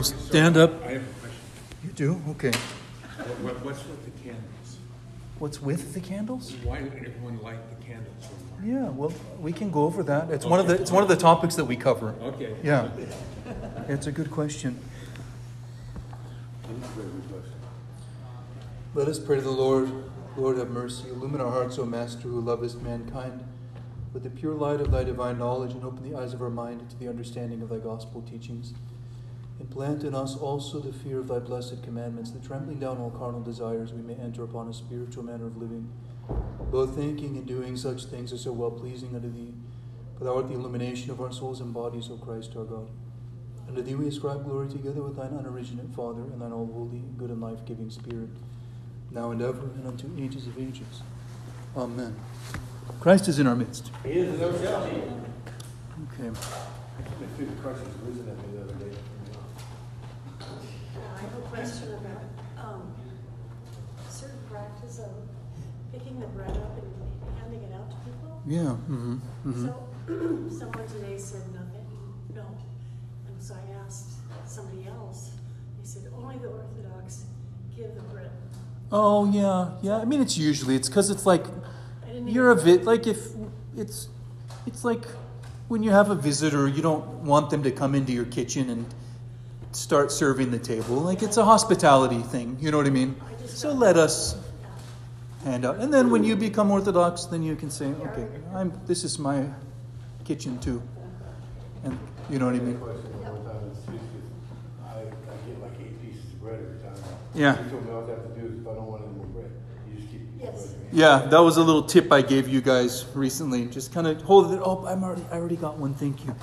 Well, stand up. I have a question. You do? Okay. What- what- What's with the candles? What's with the candles? Why did everyone light the candles so? Yeah, well, we can go over that. It's one of the it's one of the topics that we cover. Okay. Yeah. It's a good question. Let us pray to the Lord. Lord, have mercy. Illumine our hearts, O Master, who lovest mankind, with the pure light of thy divine knowledge, and open the eyes of our mind to the understanding of thy gospel teachings. And plant in us also the fear of thy blessed commandments, that trampling down all carnal desires, we may enter upon a spiritual manner of living, both thinking and doing such things as are well pleasing unto thee. For thou art the illumination of our souls and bodies, O Christ our God. Unto thee we ascribe glory together with thine unoriginate Father and thine all holy, good, and life giving Spirit, now and ever, and unto ages of ages. Amen. Christ is in our midst. He is, no. Okay. The Christ was risen at me the other day. I have a question about, um, certain practice of picking the bread up and handing it out to people. Yeah. Mm-hmm. Mm-hmm. So, someone today said nothing, no. And so I asked somebody else, they said, only the Orthodox give the bread. Oh yeah, yeah. I mean, it's usually it's because it's like you're a vid. Like if it's it's like when you have a visitor, you don't want them to come into your kitchen and start serving the table. Like it's a hospitality thing. You know what I mean? So let us hand out, and then when you become Orthodox, then you can say, okay, I'm. This is my kitchen too, and you know what I mean. Question one time in the streets, 'cause I, I get like eight pieces of bread every time. Yeah. He told me all I have to do is if I don't want any more bread, you just keep the Yes. bread. Yeah, that was a little tip I gave you guys recently. Just kind of hold it. Oh, I'm already. I already got one. Thank you.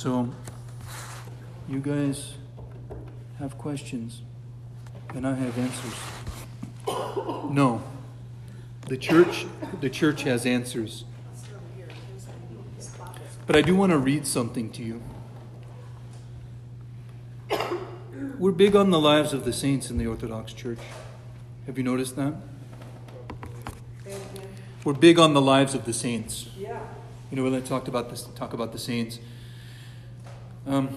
So, you guys have questions, and I have answers. No, the church. The church has answers. It's over here, here's this box. But I do want to read something to you. We're big on the lives of the saints in the Orthodox Church. Have you noticed that? We're big on the lives of the saints. Yeah. You know when I talked about this, talk about the saints, um,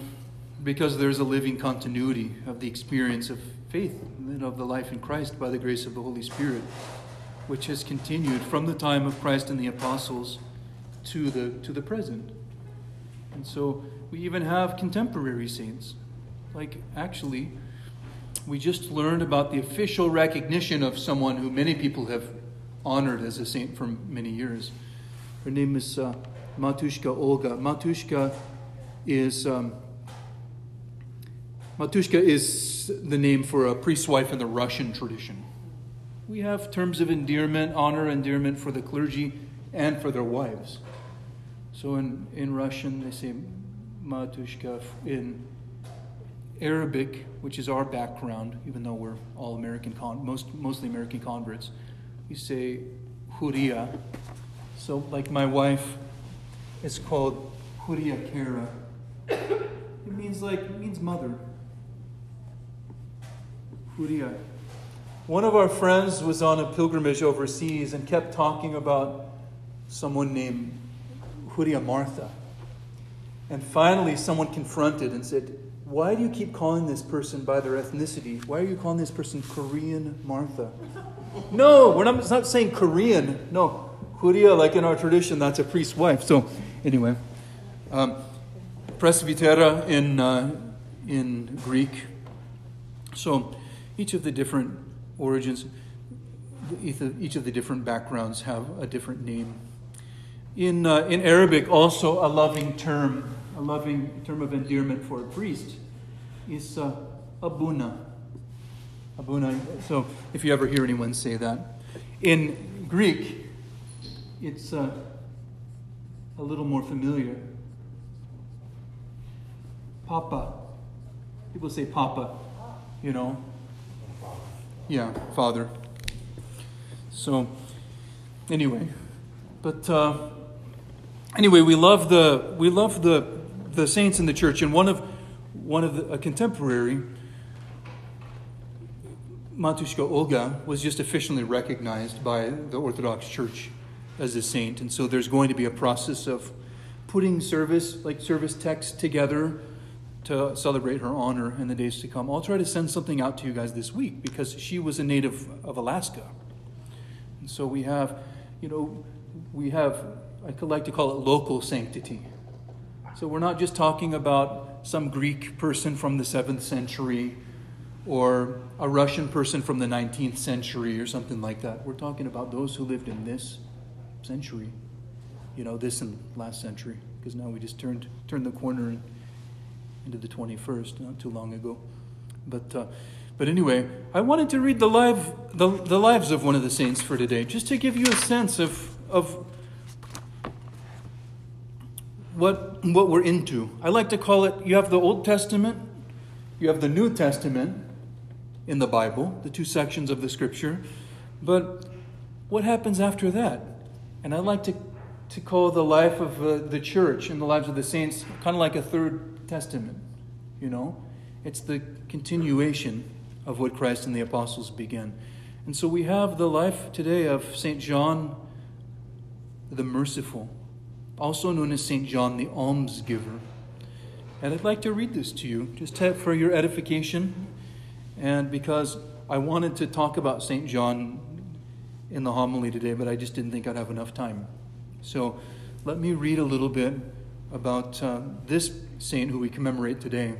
because there's a living continuity of the experience of faith and of the life in Christ by the grace of the Holy Spirit, which has continued from the time of Christ and the apostles to the to the present. And so we even have contemporary saints. Like actually, we just learned about the official recognition of someone who many people have honored as a saint for many years. Her name is uh, Matushka Olga. Matushka is um, Matushka is the name for a priest's wife in the Russian tradition. We have terms of endearment, honor, endearment for the clergy and for their wives. So in, in Russian, they say Matushka. In Arabic, which is our background, even though we're all American, con- most, mostly American converts, we say Khouria. So, like my wife, it's called Khouria Kara. It means like, it means mother. Khouria. One of our friends was on a pilgrimage overseas and kept talking about someone named Khouria Martha. And finally, someone confronted and said, Why do you keep calling this person by their ethnicity? Why are you calling this person Korean Martha? no, we're not, it's not saying Korean. No, Khouria, like in our tradition, that's a priest's wife. So, anyway, um, presbytera in, uh, in Greek. So, each of the different origins, each of- the different backgrounds have a different name. In, uh, in Arabic, also a loving term, a loving term of endearment for a priest is uh, abuna. Abuna. So if you ever hear anyone say that. In Greek, it's uh, a little more familiar. Papa. People say Papa, you know. Yeah, Father. So, anyway, but uh, anyway, we love the we love the the saints in the church, and one of one of the, a contemporary Matushka Olga was just officially recognized by the Orthodox Church as a saint, and so there's going to be a process of putting service, like service text, together to celebrate her honor in the days to come. I'll try to send something out to you guys this week because she was a native of Alaska. And so we have, you know, we have, I could like to call it local sanctity. So we're not just talking about some Greek person from the 7th century or a Russian person from the 19th century or something like that. We're talking about those who lived in this century, you know, this and last century, because now we just turned, turned the corner into the 21st not too long ago. But, uh, but anyway, I wanted to read the, live, the, the lives of one of the saints for today, just to give you a sense of, of what, what we're into. I like to call it you have the Old Testament, you have the New Testament in the Bible, the two sections of the scripture, but what happens after that? And I like to, to call the life of uh, the church and the lives of the saints kind of like a third testament, you know? It's the continuation of what Christ and the apostles began. And so we have the life today of St. John the Merciful also known as St. John the Almsgiver. And I'd like to read this to you, just for your edification, and because I wanted to talk about St. John in the homily today, but I just didn't think I'd have enough time. So let me read a little bit about uh, this saint who we commemorate today.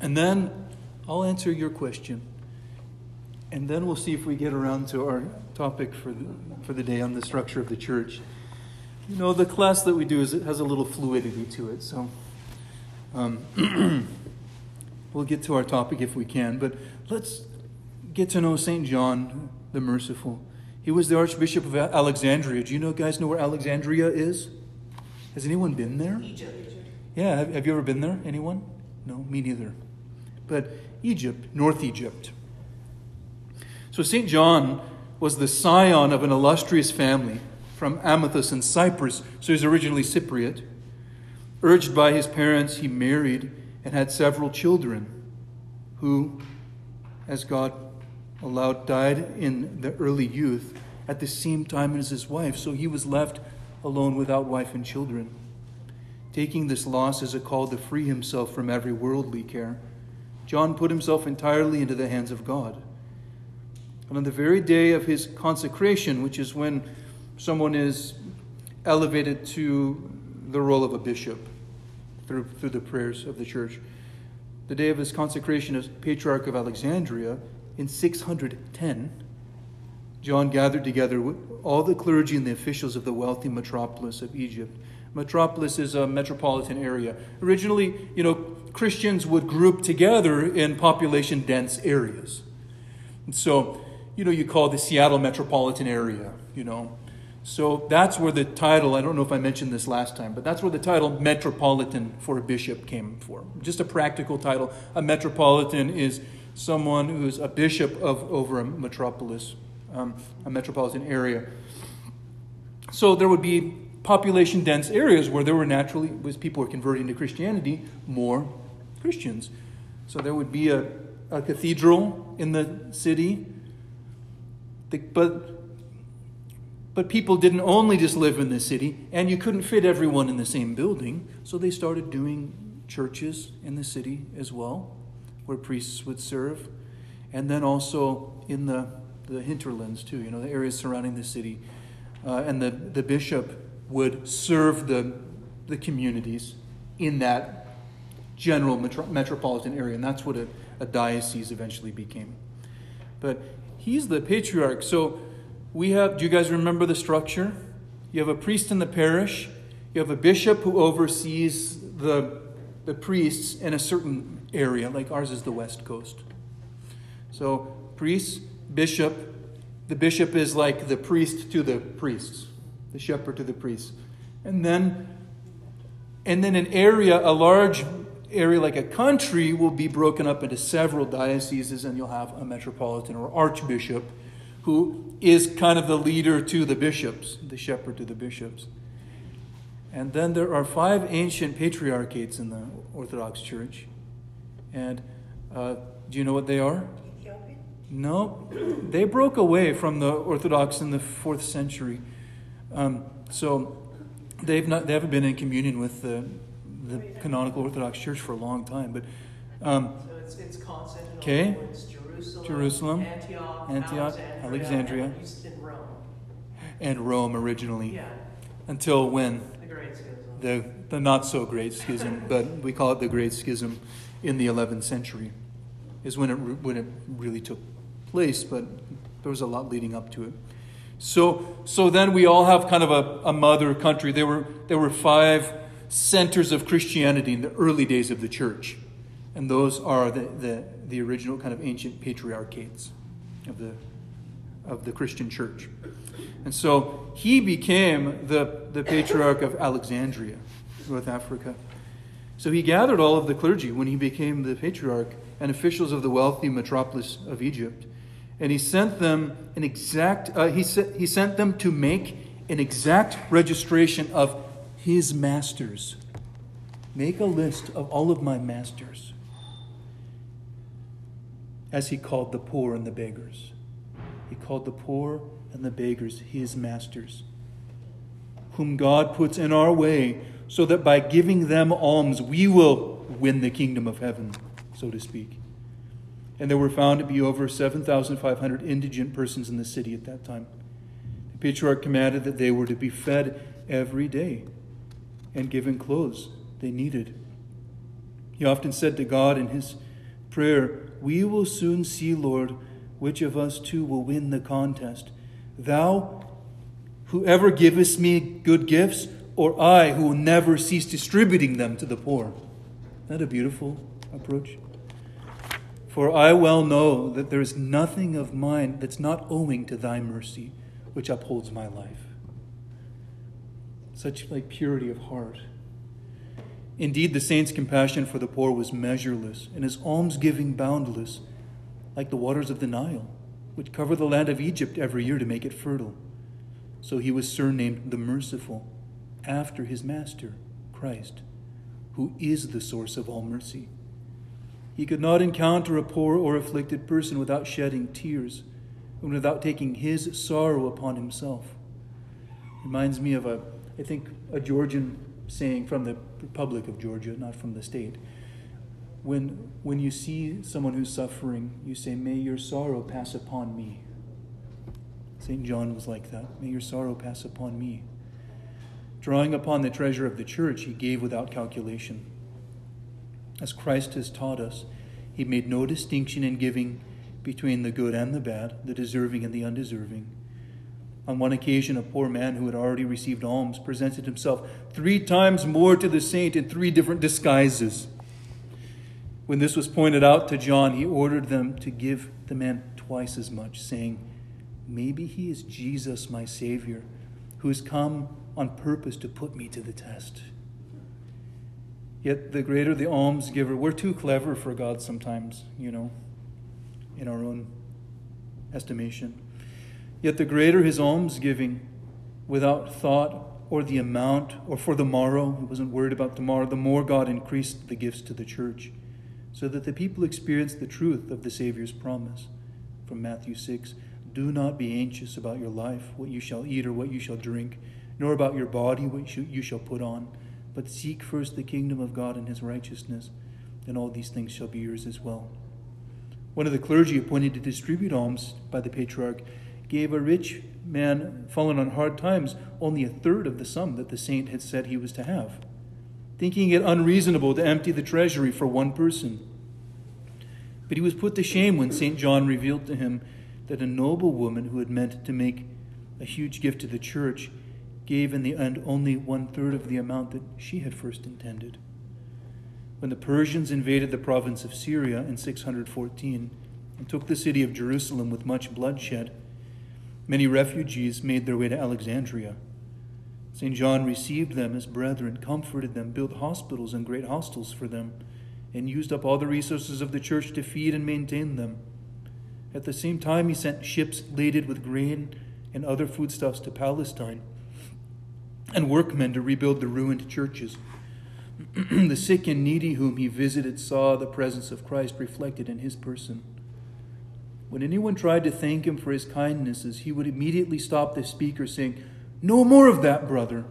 And then I'll answer your question. And then we'll see if we get around to our topic for the, for the day on the structure of the church. You know, the class that we do is it has a little fluidity to it, so um, we'll get to our topic if we can. But let's get to know Saint John the Merciful. He was the Archbishop of Alexandria. Do you know, guys, know where Alexandria is? Has anyone been there? Egypt. Yeah, have, have you ever been there? Anyone? No, me neither. But Egypt, North Egypt. So St. John was the scion of an illustrious family from Amathus in Cyprus, so he's originally Cypriot. Urged by his parents, he married and had several children who, as God allowed, died in the early youth at the same time as his wife, so he was left alone without wife and children. Taking this loss as a call to free himself from every worldly care, John put himself entirely into the hands of God. And on the very day of his consecration, which is when someone is elevated to the role of a bishop through, through the prayers of the church. The day of his consecration as Patriarch of Alexandria in 610, John gathered together all the clergy and the officials of the wealthy metropolis of Egypt. Metropolis is a metropolitan area. Originally, you know, Christians would group together in population dense areas. And so, you know, you call the Seattle metropolitan area, you know, so that's where the title, I don't know if I mentioned this last time, but that's where the title metropolitan for a bishop came from. Just a practical title. A metropolitan is someone who's a bishop of over a metropolis, um, a metropolitan area. So there would be population dense areas where there were naturally, as people were converting to Christianity, more Christians. So there would be a, a cathedral in the city, but but people didn't only just live in the city, and you couldn't fit everyone in the same building, so they started doing churches in the city as well, where priests would serve, and then also in the, the hinterlands too, you know, the areas surrounding the city. Uh, and the, the bishop would serve the, the communities in that general metro, metropolitan area, and that's what a, a diocese eventually became. But he's the patriarch, so we have, do you guys remember the structure? You have a priest in the parish, you have a bishop who oversees the, the priests in a certain area, like ours is the West Coast. So, priest, bishop, the bishop is like the priest to the priests, the shepherd to the priests. And then and then an area, a large area like a country will be broken up into several dioceses and you'll have a metropolitan or archbishop who is kind of the leader to the bishops, the shepherd to the bishops. And then there are five ancient patriarchates in the Orthodox Church. And uh, do you know what they are? No, they broke away from the Orthodox in the fourth century. Um, so they've not they haven't been in communion with the the canonical Orthodox Church for a long time. But um, So it's, it's Constantinople, Okay. it's Jerusalem, Jerusalem, Antioch, Antioch, Alexandria, Alexandria. and Rome. and Rome originally, Yeah, until when the Great Schism. the the not so great schism, but we call it the Great Schism in the 11th century, is when it when it really took place. But there was a lot leading up to it. So so then we all have kind of a, a mother country. There were there were five centers of Christianity in the early days of the church, and those are the the, the original kind of ancient patriarchates of the of the Christian church. And so he became the, the patriarch of Alexandria, North Africa. So he gathered all of the clergy when he became the patriarch and officials of the wealthy metropolis of Egypt. And he sent them an exact, uh, he, se- he sent them to make an exact registration of his masters. Make a list of all of my masters, as he called the poor and the beggars. He called the poor and the beggars his masters, whom God puts in our way, so that by giving them alms we will win the kingdom of heaven, so to speak. And there were found to be over 7,500 indigent persons in the city at that time. The patriarch commanded that they were to be fed every day and given clothes they needed. He often said to God in his prayer, We will soon see, Lord, which of us two will win the contest. Thou, whoever givest me good gifts, or I, who will never cease distributing them to the poor. Isn't that a beautiful approach? For I well know that there is nothing of mine that's not owing to thy mercy, which upholds my life. Such like purity of heart. Indeed, the saint's compassion for the poor was measureless, and his almsgiving boundless, like the waters of the Nile, which cover the land of Egypt every year to make it fertile. So he was surnamed the Merciful, after his Master, Christ, who is the source of all mercy. He could not encounter a poor or afflicted person without shedding tears and without taking his sorrow upon himself. Reminds me of a, I think, a Georgian saying from the Republic of Georgia, not from the state. When, when you see someone who's suffering, you say, May your sorrow pass upon me. St. John was like that. May your sorrow pass upon me. Drawing upon the treasure of the church, he gave without calculation. As Christ has taught us, he made no distinction in giving between the good and the bad, the deserving and the undeserving. On one occasion, a poor man who had already received alms presented himself three times more to the saint in three different disguises. When this was pointed out to John, he ordered them to give the man twice as much, saying, Maybe he is Jesus, my Savior, who has come on purpose to put me to the test. Yet the greater the alms giver, we're too clever for God sometimes, you know, in our own estimation. Yet the greater his alms giving, without thought or the amount or for the morrow, he wasn't worried about tomorrow, the more God increased the gifts to the church, so that the people experienced the truth of the Savior's promise from Matthew 6 Do not be anxious about your life, what you shall eat or what you shall drink, nor about your body, what you shall put on, but seek first the kingdom of God and his righteousness, and all these things shall be yours as well. One of the clergy appointed to distribute alms by the patriarch gave a rich man fallen on hard times only a third of the sum that the saint had said he was to have, thinking it unreasonable to empty the treasury for one person. But he was put to shame when St. John revealed to him that a noble woman who had meant to make a huge gift to the church gave in the end only one third of the amount that she had first intended. When the Persians invaded the province of Syria in 614 and took the city of Jerusalem with much bloodshed, many refugees made their way to Alexandria. St. John received them as brethren, comforted them, built hospitals and great hostels for them, and used up all the resources of the church to feed and maintain them. At the same time, he sent ships laden with grain and other foodstuffs to Palestine and workmen to rebuild the ruined churches. the sick and needy whom he visited saw the presence of Christ reflected in his person. When anyone tried to thank him for his kindnesses, he would immediately stop the speaker, saying, No more of that, brother.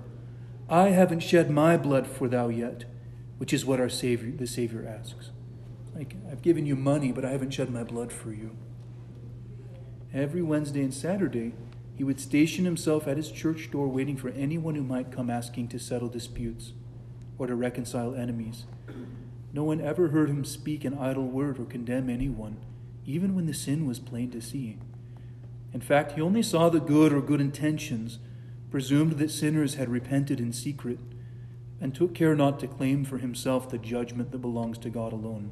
I haven't shed my blood for thou yet, which is what our Savior, the Savior asks. Like, I've given you money, but I haven't shed my blood for you. Every Wednesday and Saturday, he would station himself at his church door, waiting for anyone who might come asking to settle disputes or to reconcile enemies. No one ever heard him speak an idle word or condemn anyone, even when the sin was plain to see. In fact, he only saw the good or good intentions, presumed that sinners had repented in secret, and took care not to claim for himself the judgment that belongs to God alone.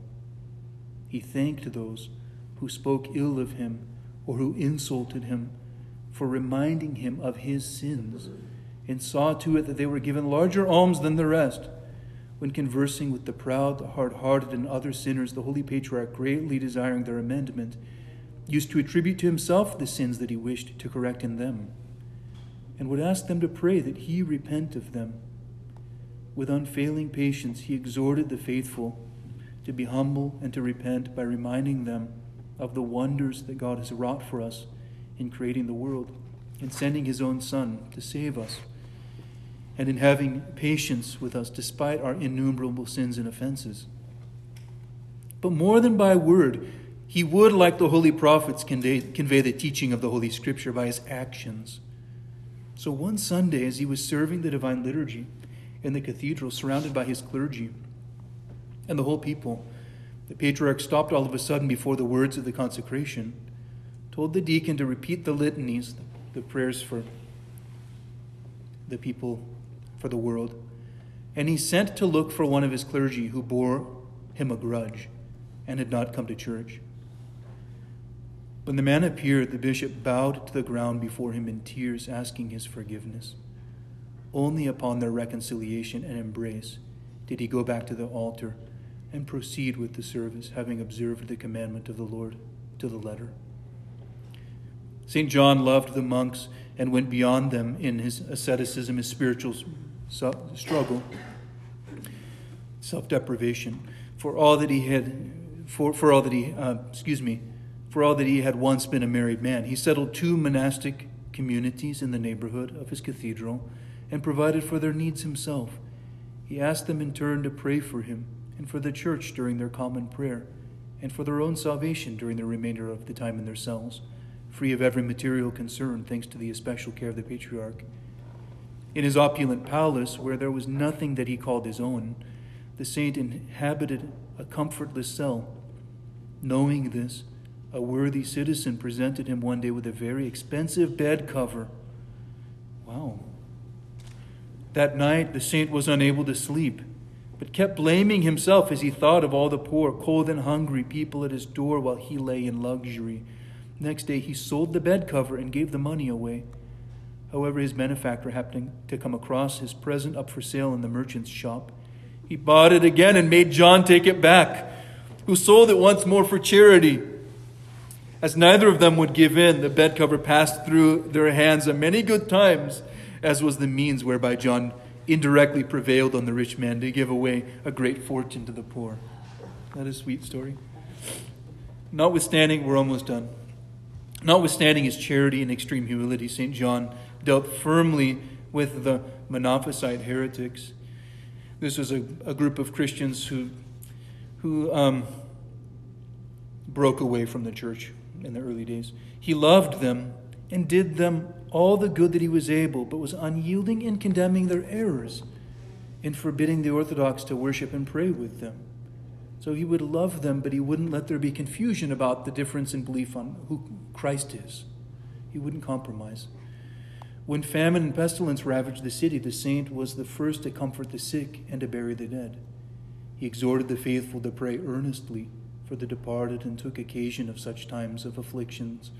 He thanked those who spoke ill of him or who insulted him for reminding him of his sins, and saw to it that they were given larger alms than the rest. When conversing with the proud, the hard hearted, and other sinners, the Holy Patriarch, greatly desiring their amendment, used to attribute to himself the sins that he wished to correct in them, and would ask them to pray that he repent of them. With unfailing patience, he exhorted the faithful to be humble and to repent by reminding them of the wonders that God has wrought for us in creating the world, in sending his own Son to save us, and in having patience with us despite our innumerable sins and offenses. But more than by word, he would, like the holy prophets, convey, convey the teaching of the Holy Scripture by his actions. So one Sunday, as he was serving the divine liturgy in the cathedral, surrounded by his clergy and the whole people, the patriarch stopped all of a sudden before the words of the consecration told the deacon to repeat the litanies, the prayers for the people, for the world, and he sent to look for one of his clergy who bore him a grudge and had not come to church. When the man appeared, the bishop bowed to the ground before him in tears, asking his forgiveness. Only upon their reconciliation and embrace did he go back to the altar and proceed with the service, having observed the commandment of the Lord to the letter. St. John loved the monks and went beyond them in his asceticism, his spiritual struggle, self deprivation. For all that he had, for, for all that he, uh, excuse me, for all that he had once been a married man, he settled two monastic communities in the neighborhood of his cathedral and provided for their needs himself. He asked them in turn to pray for him and for the church during their common prayer, and for their own salvation during the remainder of the time in their cells free of every material concern, thanks to the especial care of the patriarch. In his opulent palace, where there was nothing that he called his own, the saint inhabited a comfortless cell. Knowing this, a worthy citizen presented him one day with a very expensive bed cover. Wow. That night, the saint was unable to sleep, but kept blaming himself as he thought of all the poor, cold, and hungry people at his door while he lay in luxury Next day, he sold the bed cover and gave the money away. However, his benefactor happened to come across his present up for sale in the merchant's shop. He bought it again and made John take it back, who sold it once more for charity. As neither of them would give in, the bed cover passed through their hands a many good times, as was the means whereby John indirectly prevailed on the rich man to give away a great fortune to the poor. That is a sweet story. Notwithstanding, we're almost done. Notwithstanding his charity and extreme humility, St. John dealt firmly with the Monophysite heretics. This was a, a group of Christians who, who um, broke away from the church in the early days. He loved them and did them all the good that he was able, but was unyielding in condemning their errors, in forbidding the Orthodox to worship and pray with them. So he would love them, but he wouldn't let there be confusion about the difference in belief on who Christ is. He wouldn't compromise. When famine and pestilence ravaged the city, the saint was the first to comfort the sick and to bury the dead. He exhorted the faithful to pray earnestly for the departed and took occasion of such times of afflictions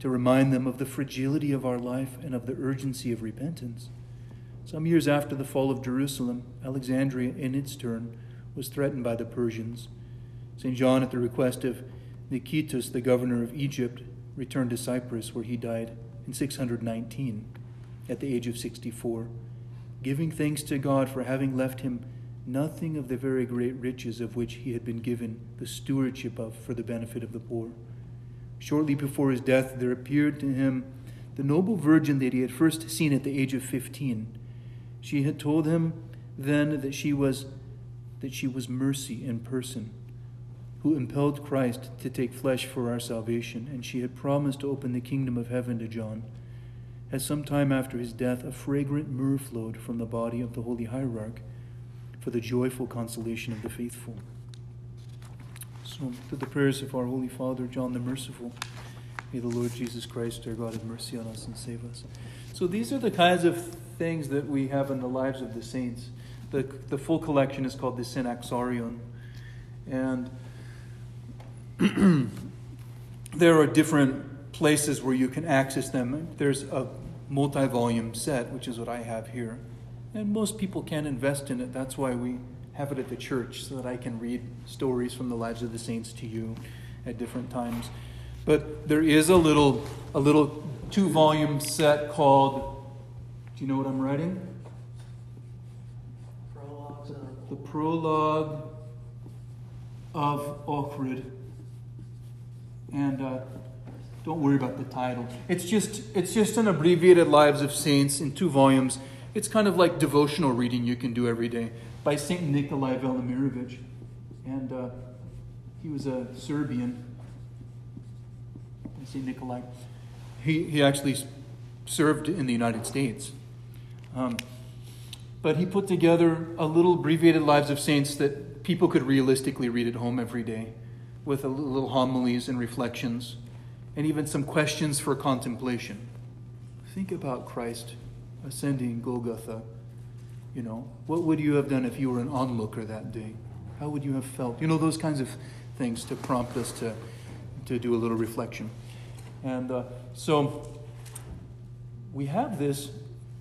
to remind them of the fragility of our life and of the urgency of repentance. Some years after the fall of Jerusalem, Alexandria, in its turn, was threatened by the Persians. St. John, at the request of Nicetas, the governor of Egypt, returned to Cyprus, where he died in 619 at the age of 64, giving thanks to God for having left him nothing of the very great riches of which he had been given the stewardship of for the benefit of the poor. Shortly before his death, there appeared to him the noble virgin that he had first seen at the age of 15. She had told him then that she was that she was mercy in person, who impelled Christ to take flesh for our salvation, and she had promised to open the kingdom of heaven to John. As some time after his death, a fragrant myrrh flowed from the body of the holy hierarch for the joyful consolation of the faithful. So, to the prayers of our Holy Father, John the Merciful, may the Lord Jesus Christ, our God, have mercy on us and save us. So, these are the kinds of things that we have in the lives of the saints. The, the full collection is called the Synaxarion. And there are different places where you can access them. There's a multi volume set, which is what I have here. And most people can invest in it. That's why we have it at the church, so that I can read stories from the lives of the saints to you at different times. But there is a little, a little two volume set called, do you know what I'm writing? The, prologue of Ochrid. And uh, don't worry about the title. It's just it's just an abbreviated Lives of Saints in two volumes. It's kind of like devotional reading you can do every day by Saint Nikolai Velimirovich, and uh, he was a Serbian. Saint Nikolai. He he actually served in the United States. Um, but he put together a little abbreviated Lives of Saints that people could realistically read at home every day with a little homilies and reflections and even some questions for contemplation. Think about Christ ascending Golgotha. You know, what would you have done if you were an onlooker that day? How would you have felt? You know, those kinds of things to prompt us to, to do a little reflection. And uh, so we have this.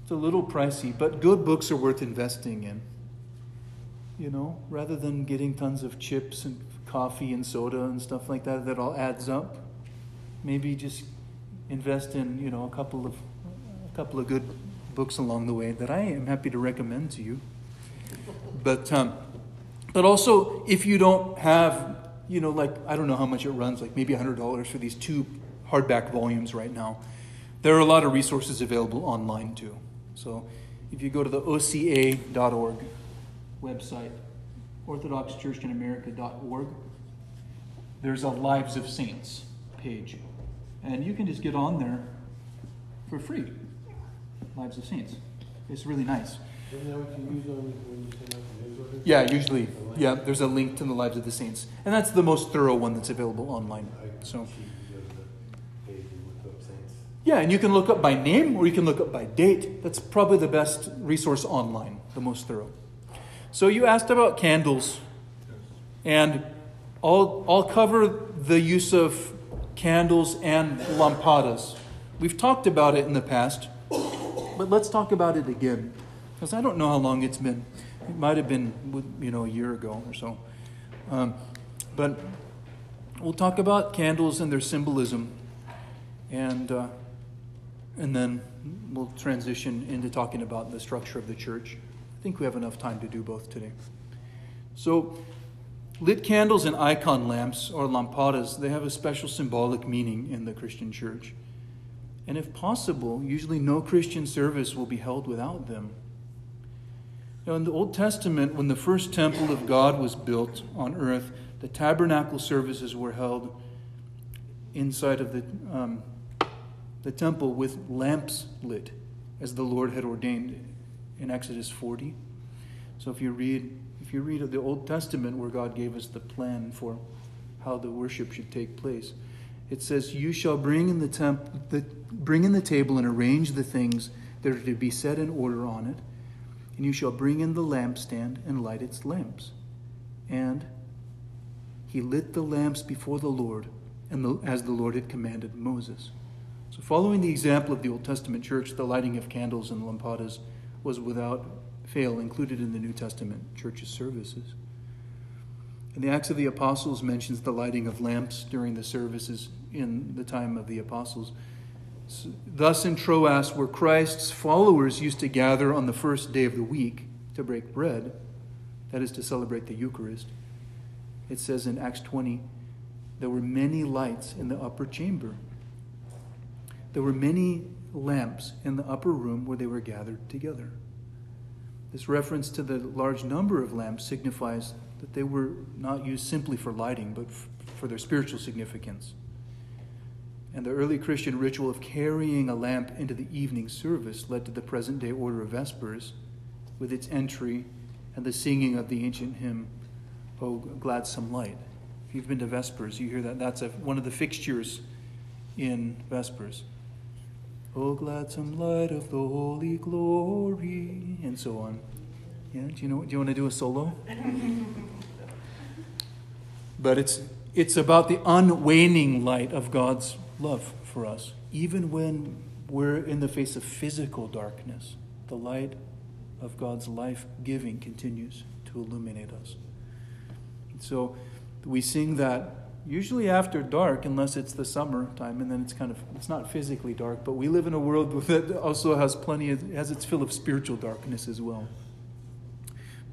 It's a little pricey, but good books are worth investing in. You know, rather than getting tons of chips and coffee and soda and stuff like that, that all adds up. Maybe just invest in, you know, a couple of a couple of good books along the way that I am happy to recommend to you. But um, but also if you don't have, you know, like I don't know how much it runs, like maybe hundred dollars for these two hardback volumes right now. There are a lot of resources available online too. So if you go to the OCA.org website, OrthodoxChurchInAmerica.org, there's a Lives of Saints page. And you can just get on there for free. Lives of Saints. It's really nice. Isn't that what you use on, when you send out the newsletter? Yeah, usually, yeah, there's a link to the Lives of the Saints. And that's the most thorough one that's available online. So. cheat and go to the page and look up saints. Yeah, and you can look up by name or you can look up by date. That's probably the best resource online, the most thorough. So you asked about candles, and I'll, I'll cover the use of candles and lampadas. We've talked about it in the past, but let's talk about it again, because I don't know how long it's been. It might have been, you know, a year ago or so. Um, but we'll talk about candles and their symbolism, and uh, and then we'll transition into talking about the structure of the church. I think we have enough time to do both today. So, lit candles and icon lamps, or lampadas, they have a special symbolic meaning in the Christian church. And if possible, usually no Christian service will be held without them. Now, in the Old Testament, when the first temple of God was built on earth, the tabernacle services were held inside of the, um, the temple with lamps lit, as the Lord had ordained in Exodus 40. So if you read if you read the Old Testament where God gave us the plan for how the worship should take place, it says, "You shall bring in the temp- the, bring in the table and arrange the things that are to be set in order on it, and you shall bring in the lampstand and light its lamps." And he lit the lamps before the Lord, and the, as the Lord had commanded Moses. So, following the example of the Old Testament church, the lighting of candles and lampadas was without fail included in the New Testament church's services. And the Acts of the Apostles mentions the lighting of lamps during the services in the time of the apostles. Thus, in Troas, where Christ's followers used to gather on the first day of the week to break bread, that is to celebrate the Eucharist, it says in Acts 20 there were many lights in the upper chamber. There were many lamps in the upper room where they were gathered together. This reference to the large number of lamps signifies that they were not used simply for lighting, but for their spiritual significance. And the early Christian ritual of carrying a lamp into the evening service led to the present day order of Vespers, with its entry and the singing of the ancient hymn, O Gladsome Light. If you've been to Vespers, you hear that. That's a, one of the fixtures in Vespers. Oh, o gladsome light of the holy glory, and so on. Yeah, do you know? Do you want to do a solo? but it's it's about the unwaning light of God's love for us, even when we're in the face of physical darkness. The light of God's life giving continues to illuminate us. So we sing that usually after dark, unless it's the summer time, and then it's kind of it's not physically dark. But we live in a world that also has plenty of, has its fill of spiritual darkness as well.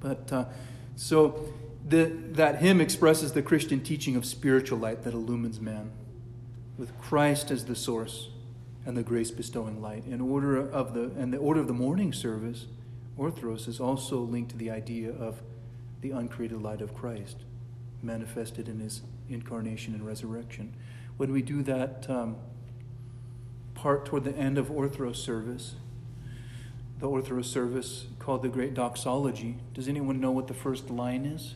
But uh, so the, that hymn expresses the Christian teaching of spiritual light that illumines man, with Christ as the source and the grace bestowing light. In order of the and the order of the morning service, Orthros is also linked to the idea of the uncreated light of Christ, manifested in his incarnation and resurrection. When we do that um, part toward the end of Orthros service, the Orthros service called the Great Doxology, does anyone know what the first line is?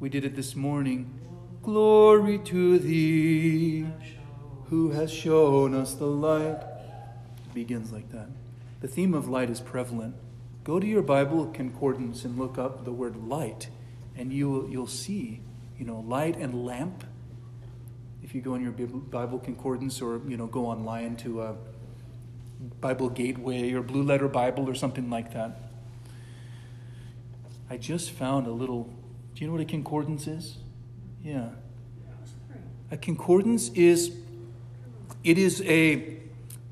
We did it this morning. Glory to thee, who has shown us the light. It begins like that. The theme of light is prevalent. Go to your Bible concordance and look up the word light, and you you'll see, you know, light and lamp. If you go in your Bible concordance or, you know, go online to a Bible Gateway or Blue Letter Bible or something like that. I just found a little. Do you know what a concordance is? Yeah. A concordance is. It is a.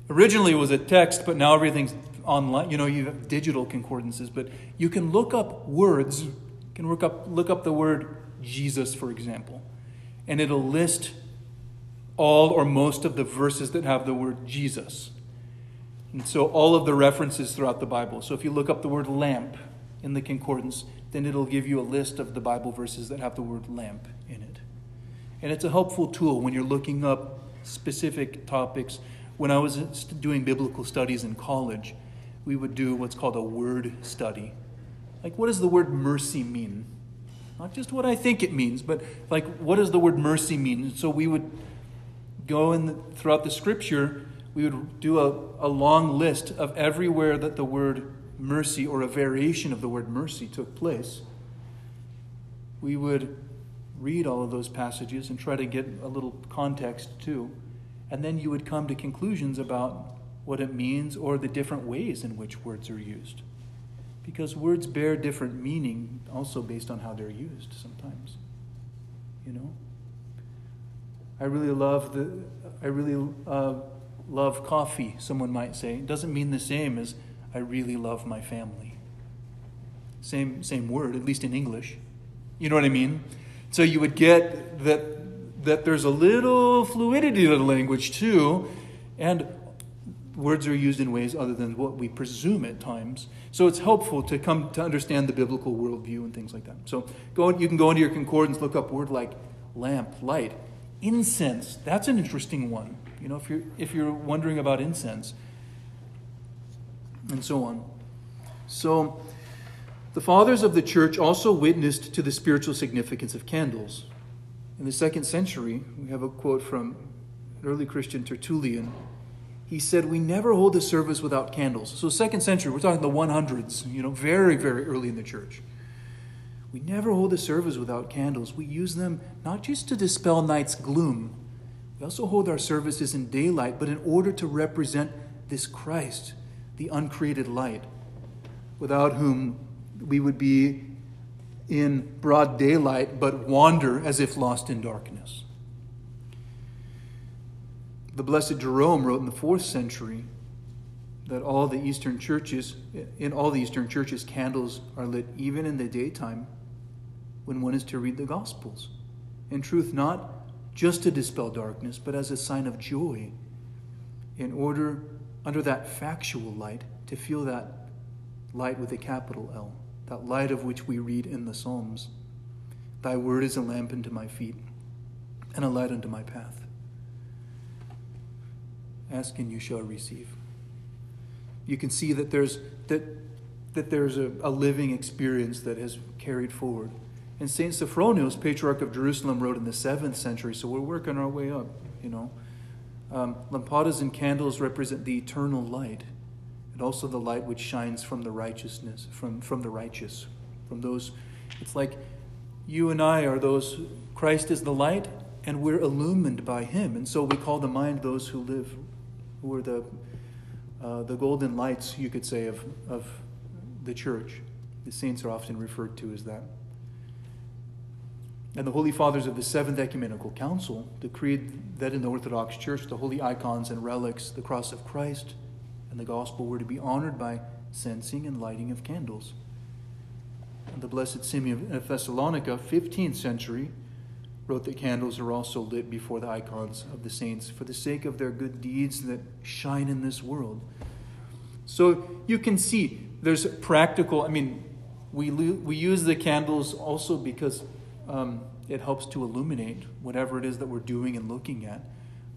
Originally, it was a text, but now everything's online. You know, you have digital concordances, but you can look up words. Can look up look up the word Jesus, for example, and it'll list all or most of the verses that have the word Jesus. And so all of the references throughout the Bible. So if you look up the word lamp in the concordance, then it'll give you a list of the Bible verses that have the word lamp in it. And it's a helpful tool when you're looking up specific topics. When I was doing biblical studies in college, we would do what's called a word study. Like, what does the word mercy mean? Not just what I think it means, but like, what does the word mercy mean? And So we would go in the, throughout the scripture we would do a, a long list of everywhere that the word mercy or a variation of the word mercy took place. We would read all of those passages and try to get a little context too. And then you would come to conclusions about what it means or the different ways in which words are used. Because words bear different meaning also based on how they're used sometimes. You know? I really love the, I really uh, love coffee, someone might say. It doesn't mean the same as I really love my family. Same, same word, at least in English. You know what I mean? So you would get that, that there's a little fluidity to the language too, and words are used in ways other than what we presume at times. So it's helpful to come to understand the biblical worldview and things like that. So go, you can go into your concordance, look up word like lamp, light, incense. That's an interesting one. You know, if you're, if you're wondering about incense, and so on. So, the fathers of the church also witnessed to the spiritual significance of candles. In the second century, we have a quote from an early Christian Tertullian. He said, We never hold a service without candles. So, second century, we're talking the 100s, you know, very, very early in the church. We never hold a service without candles. We use them not just to dispel night's gloom, we also hold our services in daylight, but in order to represent this Christ, the uncreated light, without whom we would be in broad daylight but wander as if lost in darkness. The Blessed Jerome wrote in the fourth century that all the Eastern churches, in all the Eastern churches, candles are lit even in the daytime when one is to read the Gospels In truth, not just to dispel darkness, but as a sign of joy, in order, under that factual light, to feel that light with a capital L, that light of which we read in the Psalms. Thy word is a lamp unto my feet and a light unto my path. Ask and you shall receive. You can see that there's that that there's a, a living experience that has carried forward. And Saint Sophronius, Patriarch of Jerusalem, wrote in the seventh century, so we're working our way up, you know. Um, lampadas and candles represent the eternal light, and also the light which shines from the righteousness, from, from the righteous, from those. It's like you and I are those, Christ is the light, and we're illumined by him. And so we call to mind those who live, who are the, uh, the golden lights, you could say, of, of the church. The saints are often referred to as that. And the Holy Fathers of the Seventh Ecumenical Council decreed that in the Orthodox Church the holy icons and relics, the cross of Christ and the gospel, were to be honored by censing and lighting of candles. And the Blessed Simeon of Thessalonica, 15th century, wrote that candles are also lit before the icons of the saints for the sake of their good deeds that shine in this world. So you can see there's practical, I mean, we, we use the candles also because um, it helps to illuminate whatever it is that we're doing and looking at.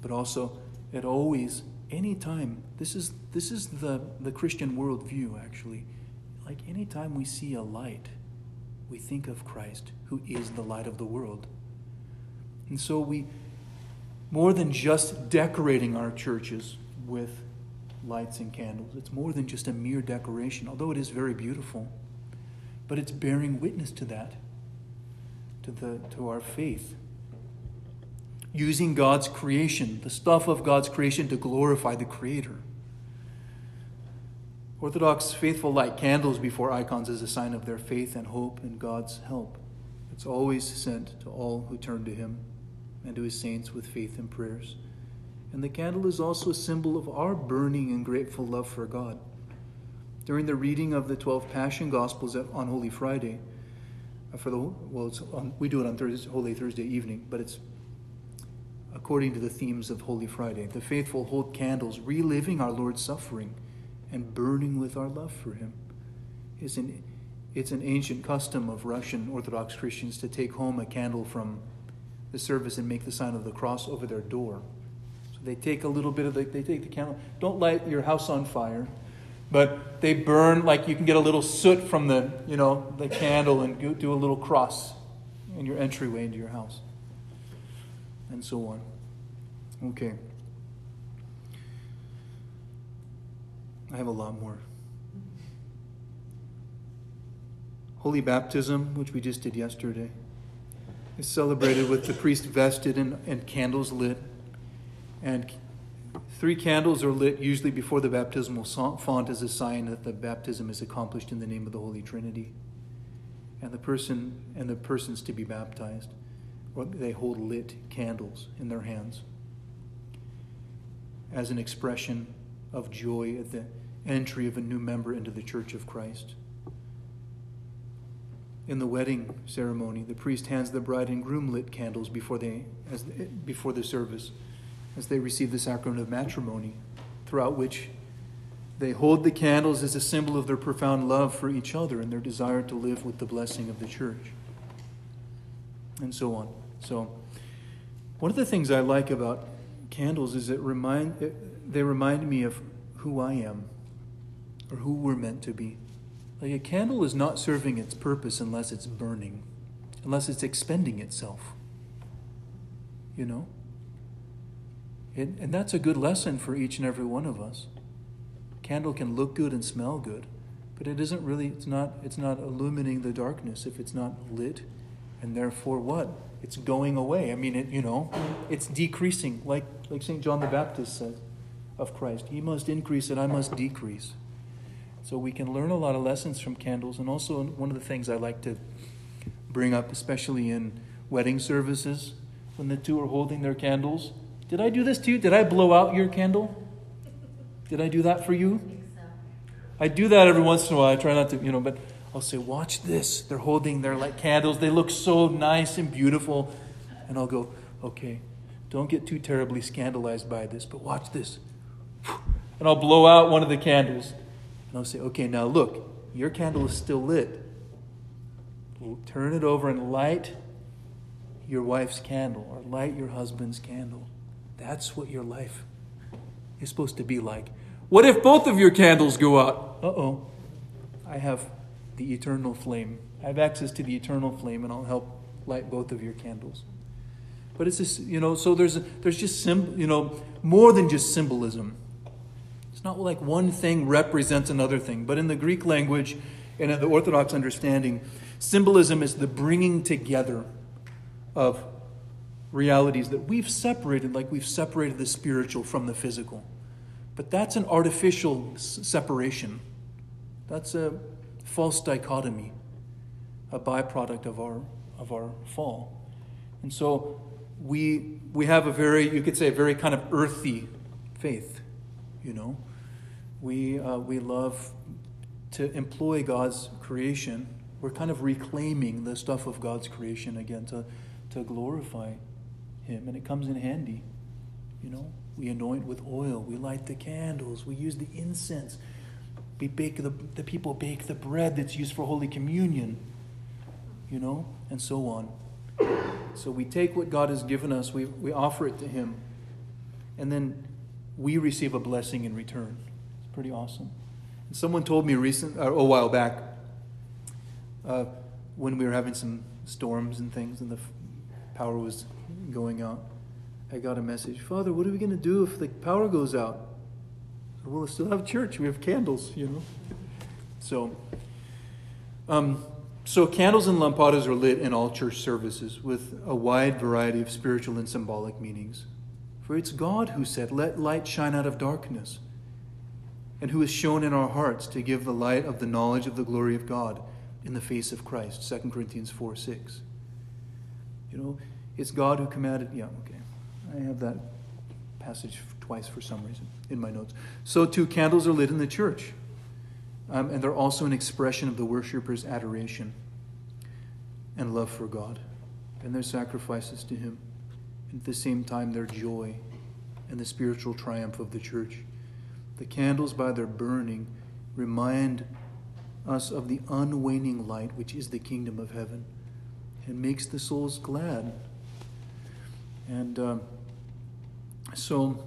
But also, it always, anytime, this is, this is the, the Christian worldview actually. Like anytime we see a light, we think of Christ, who is the light of the world. And so we, more than just decorating our churches with lights and candles, it's more than just a mere decoration, although it is very beautiful. But it's bearing witness to that, to, the, to our faith. Using God's creation, the stuff of God's creation, to glorify the Creator. Orthodox faithful light candles before icons as a sign of their faith and hope in God's help. It's always sent to all who turn to Him and to His saints with faith and prayers. And the candle is also a symbol of our burning and grateful love for God. During the reading of the 12 Passion Gospels on Holy Friday, uh, for the well, on, we do it on Thursday, Holy Thursday evening, but it's according to the themes of Holy Friday. The faithful hold candles, reliving our Lord's suffering and burning with our love for Him. It's an, it's an ancient custom of Russian Orthodox Christians to take home a candle from the service and make the sign of the cross over their door. So they take a little bit of the, they take the candle. Don't light your house on fire, but they burn like you can get a little soot from the, you know, the candle and do a little cross in your entryway into your house, and so on. Okay. I have a lot more. Holy baptism, which we just did yesterday, is celebrated with the priest vested and, and candles lit. And three candles are lit usually before the baptismal font as a sign that the baptism is accomplished in the name of the Holy Trinity. And the person and the persons to be baptized, they hold lit candles in their hands as an expression of joy at the entry of a new member into the Church of Christ. In the wedding ceremony, the priest hands the bride and groom lit candles before, they, as, before the service as they receive the sacrament of matrimony, throughout which they hold the candles as a symbol of their profound love for each other and their desire to live with the blessing of the church. And so on. So, one of the things I like about candles is it remind, they remind me of who I am or who we're meant to be. Like a candle is not serving its purpose unless it's burning, unless it's expending itself. You know? It, and that's a good lesson for each and every one of us. Candle can look good and smell good, but it isn't really, it's not, it's not illuminating the darkness if it's not lit. And therefore, what? It's going away. I mean, it, you know, it's decreasing, like, like St. John the Baptist said of Christ. He must increase and I must decrease. So we can learn a lot of lessons from candles. And also, one of the things I like to bring up, especially in wedding services, when the two are holding their candles. Did I do this to you? Did I blow out your candle? Did I do that for you? I do that every once in a while. I try not to, you know, but I'll say, watch this. They're holding their like candles. They look so nice and beautiful. And I'll go, okay, don't get too terribly scandalized by this, but watch this. And I'll blow out one of the candles. And I'll say, okay, now look, your candle is still lit. Turn it over and light your wife's candle or light your husband's candle. That's what your life is supposed to be like. What if both of your candles go out? Uh oh. I have the eternal flame. I have access to the eternal flame, and I'll help light both of your candles. But it's just, you know, so there's, there's just, sim, you know, more than just symbolism. Not like one thing represents another thing. But in the Greek language and in the Orthodox understanding, symbolism is the bringing together of realities that we've separated, like we've separated the spiritual from the physical. But that's an artificial s- separation. That's a false dichotomy, a byproduct of our, of our fall. And so we, we have a very, you could say, a very kind of earthy faith, you know. We, uh, we love to employ God's creation. We're kind of reclaiming the stuff of God's creation again to, to glorify Him. And it comes in handy, you know. We anoint with oil. We light the candles. We use the incense. We bake the, the people bake the bread that's used for Holy Communion, you know, and so on. So we take what God has given us, we, we offer it to Him, and then we receive a blessing in return. Pretty awesome. And someone told me recent, uh, a while back, uh, when we were having some storms and things, and the power was going out. I got a message, Father, what are we going to do if the power goes out? Well, we still have church. We have candles, you know. So, um, so candles and lampadas are lit in all church services with a wide variety of spiritual and symbolic meanings. For it's God who said, "Let light shine out of darkness," and who has shone in our hearts to give the light of the knowledge of the glory of God in the face of Christ. 2 Corinthians four six. You know, it's God who commanded. Yeah, okay. I have that passage twice for some reason in my notes. So, too, candles are lit in the church. Um, and they're also an expression of the worshiper's adoration and love for God and their sacrifices to Him. And at the same time, their joy and the spiritual triumph of the church. The candles, by their burning, remind us of the unwaning light which is the kingdom of heaven and makes the souls glad. And. Um, so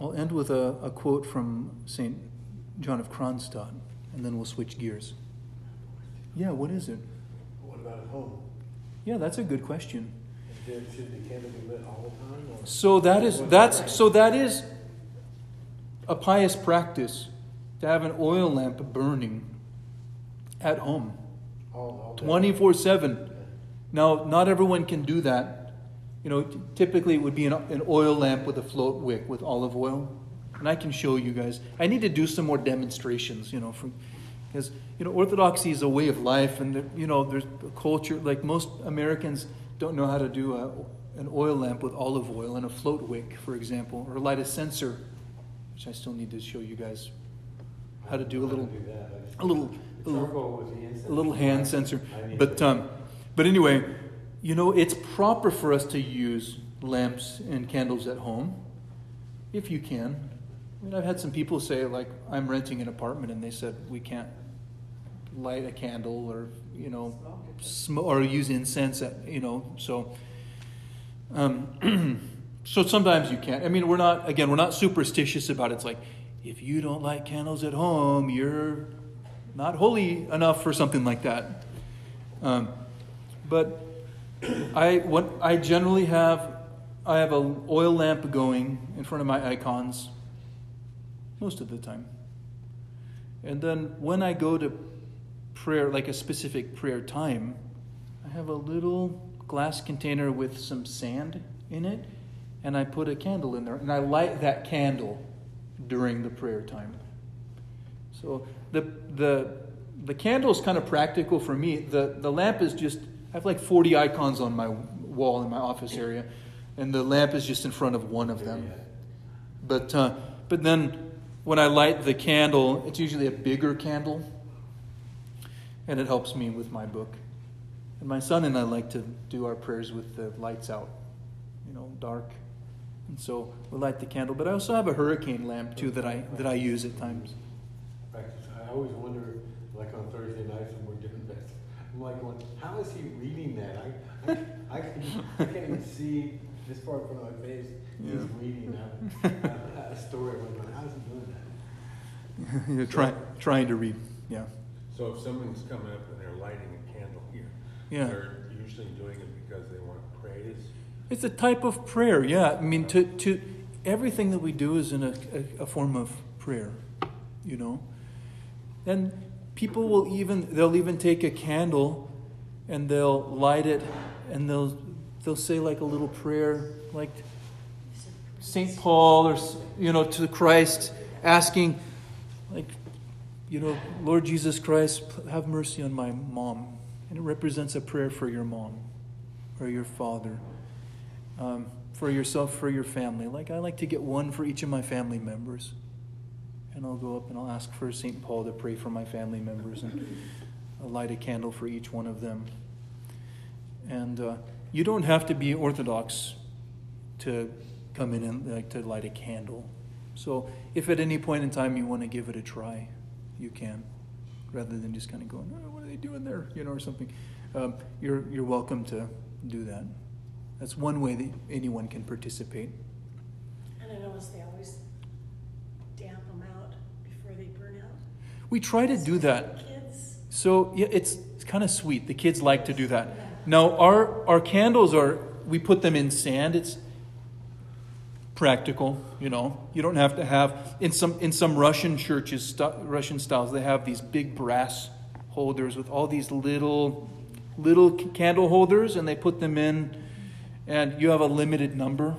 I'll end with a, a quote from St. John of Kronstadt, and then we'll switch gears. Yeah, what is it? What about at home? Yeah, that's a good question. Should the candle be lit all the time? So that is that's so that is a pious practice to have an oil lamp burning at home All, all day? 24 7. Now, not everyone can do that. You know, t- typically it would be an, an oil lamp with a float wick with olive oil. And I can show you guys. I need to do some more demonstrations, you know, from because you know orthodoxy is a way of life, and there, you know there's a culture like most Americans don't know how to do a, an oil lamp with olive oil and a float wick, for example, or light a censer, which I still need to show you guys how to do a little do that. A little a little, a little hand censer. But um, but anyway, you know it's proper for us to use lamps and candles at home, if you can. I mean, I've had some people say like I'm renting an apartment and they said we can't light a candle or you know sm- or use incense at, you know so um, so sometimes you can't. I mean we're not again we're not superstitious about it. It's like if you don't light candles at home you're not holy enough for something like that. Um, but i what i generally have i have an oil lamp going in front of my icons most of the time. And then when i go to prayer, like a specific prayer time, I have a little glass container with some sand in it, and I put a candle in there, and I light that candle during the prayer time. So the the the candle is kind of practical for me. The the lamp is just I have like 40 icons on my wall in my office area, and the lamp is just in front of one of them. But uh, but then when I light the candle, it's usually a bigger candle and it helps me with my book. And my son and I like to do our prayers with the lights out, you know, dark. And so we light the candle. But I also have a hurricane lamp too that I that I use at times. Practice. I always wonder, like on Thursday nights when we're doing this, I'm like going, how is he reading that? I, I, I, can, I can't even see this far in front of my face. He's Yeah. reading a, a, a story. I'm going, how is he doing that? You're trying trying to read. Yeah. So if someone's coming up and they're lighting a candle here, Yeah. they're usually doing it because they want praise. It's a type of prayer, yeah. I mean, to, to everything that we do is in a, a, a form of prayer, you know. And people will even they'll even take a candle and they'll light it and they'll they'll say like a little prayer, like Saint Paul or you know to Christ, asking, like, you know, Lord Jesus Christ, have mercy on my mom, and it represents a prayer for your mom or your father um, for yourself, for your family. Like I like to get one for each of my family members. And I'll go up and I'll ask for St. Paul to pray for my family members and I'll light a candle for each one of them. And uh, you don't have to be Orthodox to come in and like to light a candle. So if at any point in time you want to give it a try, you can, rather than just kind of going, oh, "What are they doing there?" you know, or something. Um, you're you're welcome to do that. That's one way that anyone can participate. And I notice they always damp them out before they burn out. We try to do that. Kids, So yeah, it's, it's kind of sweet. The kids like to do that. Now our our candles are we put them in sand. It's practical, you know. You don't have to have in some in some Russian churches, st- Russian styles, they have these big brass holders with all these little little candle holders, and they put them in, and you have a limited number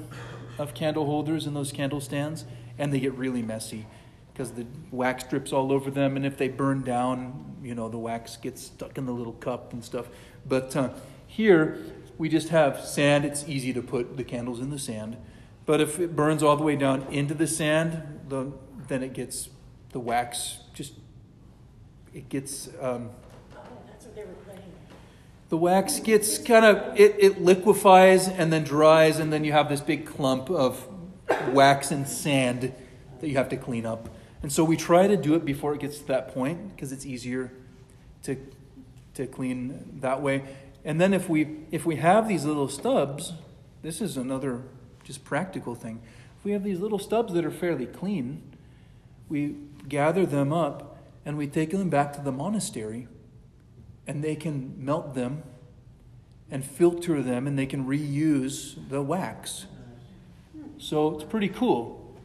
of candle holders in those candle stands, and they get really messy because the wax drips all over them, and if they burn down, you know, the wax gets stuck in the little cup and stuff. But uh, here, we just have sand. It's easy to put the candles in the sand. But if it burns all the way down into the sand, the, then it gets the wax just it gets um, oh, that's what they were playing with. The wax gets kind of it, it liquefies and then dries and then you have this big clump of wax and sand that you have to clean up. And so we try to do it before it gets to that point because it's easier to to clean that way. And then if we if we have these little stubs this is another just practical thing. If we have these little stubs that are fairly clean we gather them up and we take them back to the monastery and they can melt them and filter them and they can reuse the wax. So it's pretty cool.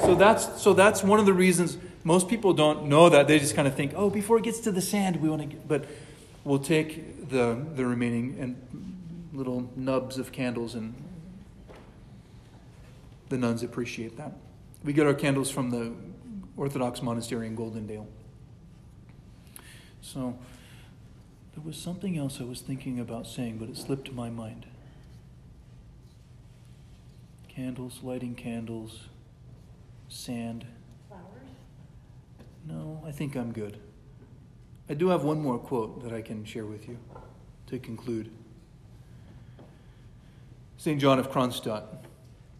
So that's so that's one of the reasons most people don't know that they just kind of think, oh, before it gets to the sand, we want to. Get, but we'll take the the remaining and little nubs of candles, and the nuns appreciate that. We get our candles from the Orthodox monastery in Goldendale. So. There was something else I was thinking about saying, but it slipped to my mind. Candles, lighting candles, sand. Flowers? No, I think I'm good. I do have one more quote that I can share with you to conclude. St. John of Kronstadt,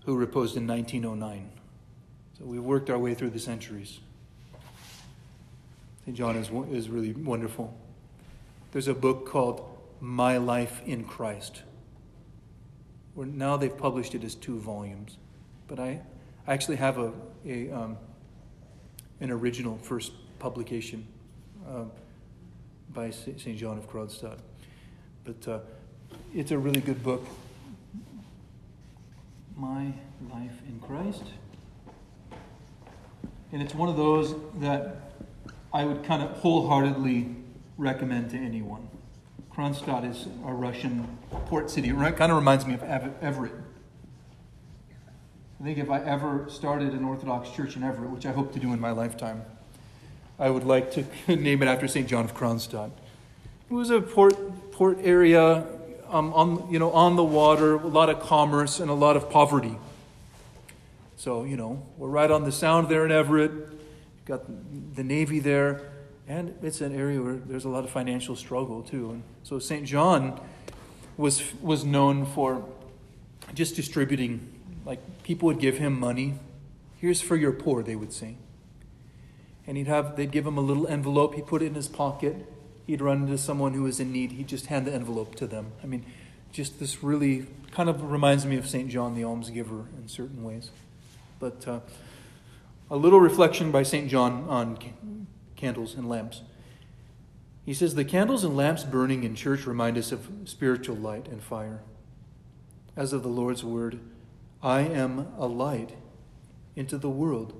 who reposed in 1909. So we've worked our way through the centuries. St. John is, is really wonderful. There's a book called My Life in Christ. Where now they've published it as two volumes. But I, I actually have a, a, um, an original first publication uh, by St. John of Kronstadt. But uh, it's a really good book. My Life in Christ. And it's one of those that I would kind of wholeheartedly recommend to anyone. Kronstadt is a Russian port city. It kind of reminds me of Everett. I think if I ever started an Orthodox church in Everett, which I hope to do in my lifetime, I would like to name it after St. John of Kronstadt. It was a port port area um, on you know on the water, a lot of commerce and a lot of poverty. So you know we're right on the sound there in Everett. Got the Navy there, and it's an area where there's a lot of financial struggle too. And so St. John was was known for just distributing like people would give him money. Here's for your poor, they would say. And he'd have they'd give him a little envelope, he'd put it in his pocket. He'd run into someone who was in need, he'd just hand the envelope to them. I mean, just this really kind of reminds me of St. John the almsgiver in certain ways. But uh, a little reflection by St. John on candles and lamps. He says, The candles and lamps burning in church remind us of spiritual light and fire. As of the Lord's word, I am a light into the world,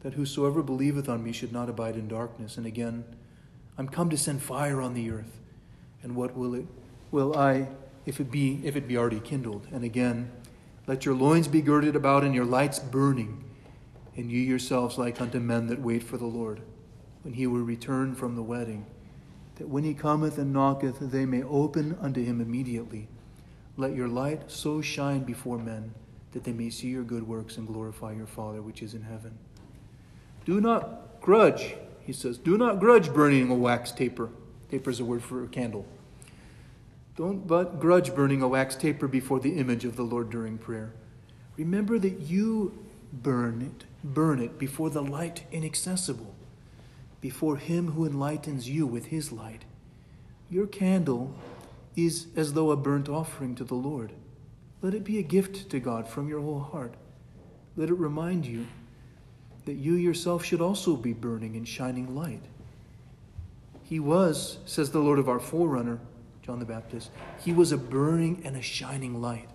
that whosoever believeth on me should not abide in darkness. And again, I'm come to send fire on the earth. And what will it will I if it be if it be already kindled? And again, let your loins be girded about and your lights burning, and you yourselves like unto men that wait for the Lord, when he will return from the wedding, that when he cometh and knocketh, they may open unto him immediately. Let your light so shine before men that they may see your good works and glorify your Father which is in heaven. Do not grudge, he says, do not grudge burning a wax taper. Taper is a word for a candle. Don't but grudge burning a wax taper before the image of the Lord during prayer. Remember that you burn it, burn it before the light inaccessible, before him who enlightens you with his light. Your candle is as though a burnt offering to the Lord. Let it be a gift to God from your whole heart. Let it remind you that you yourself should also be burning and shining light. He was, says the Lord of our forerunner, John the Baptist, he was a burning and a shining light.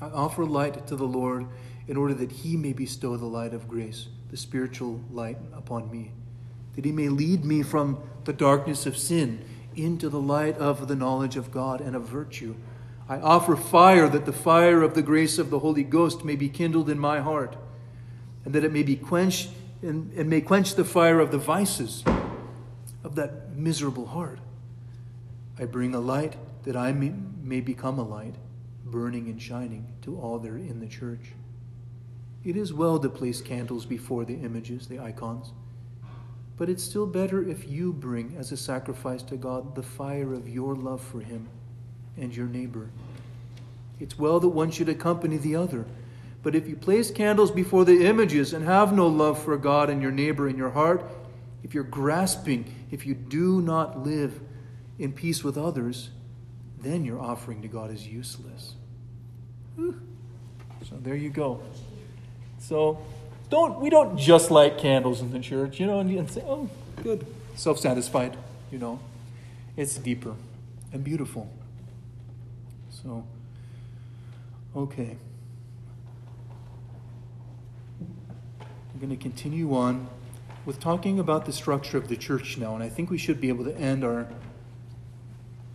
I offer light to the Lord in order that he may bestow the light of grace, the spiritual light upon me, that he may lead me from the darkness of sin into the light of the knowledge of God and of virtue. I offer fire that the fire of the grace of the Holy Ghost may be kindled in my heart, and that it may be quenched and, and may quench the fire of the vices of that miserable heart. I bring a light that I may, may become a light, burning and shining to all that are in the church. It is well to place candles before the images, the icons. But it's still better if you bring as a sacrifice to God the fire of your love for Him and your neighbor. It's well that one should accompany the other. But if you place candles before the images and have no love for God and your neighbor in your heart, if you're grasping, if you do not live in peace with others, then your offering to God is useless. So there you go. So don't we don't just light candles in the church, you know, and say, "Oh, good, self-satisfied," you know. It's deeper and beautiful. So, okay. I'm going to continue on with talking about the structure of the church now, and I think we should be able to end our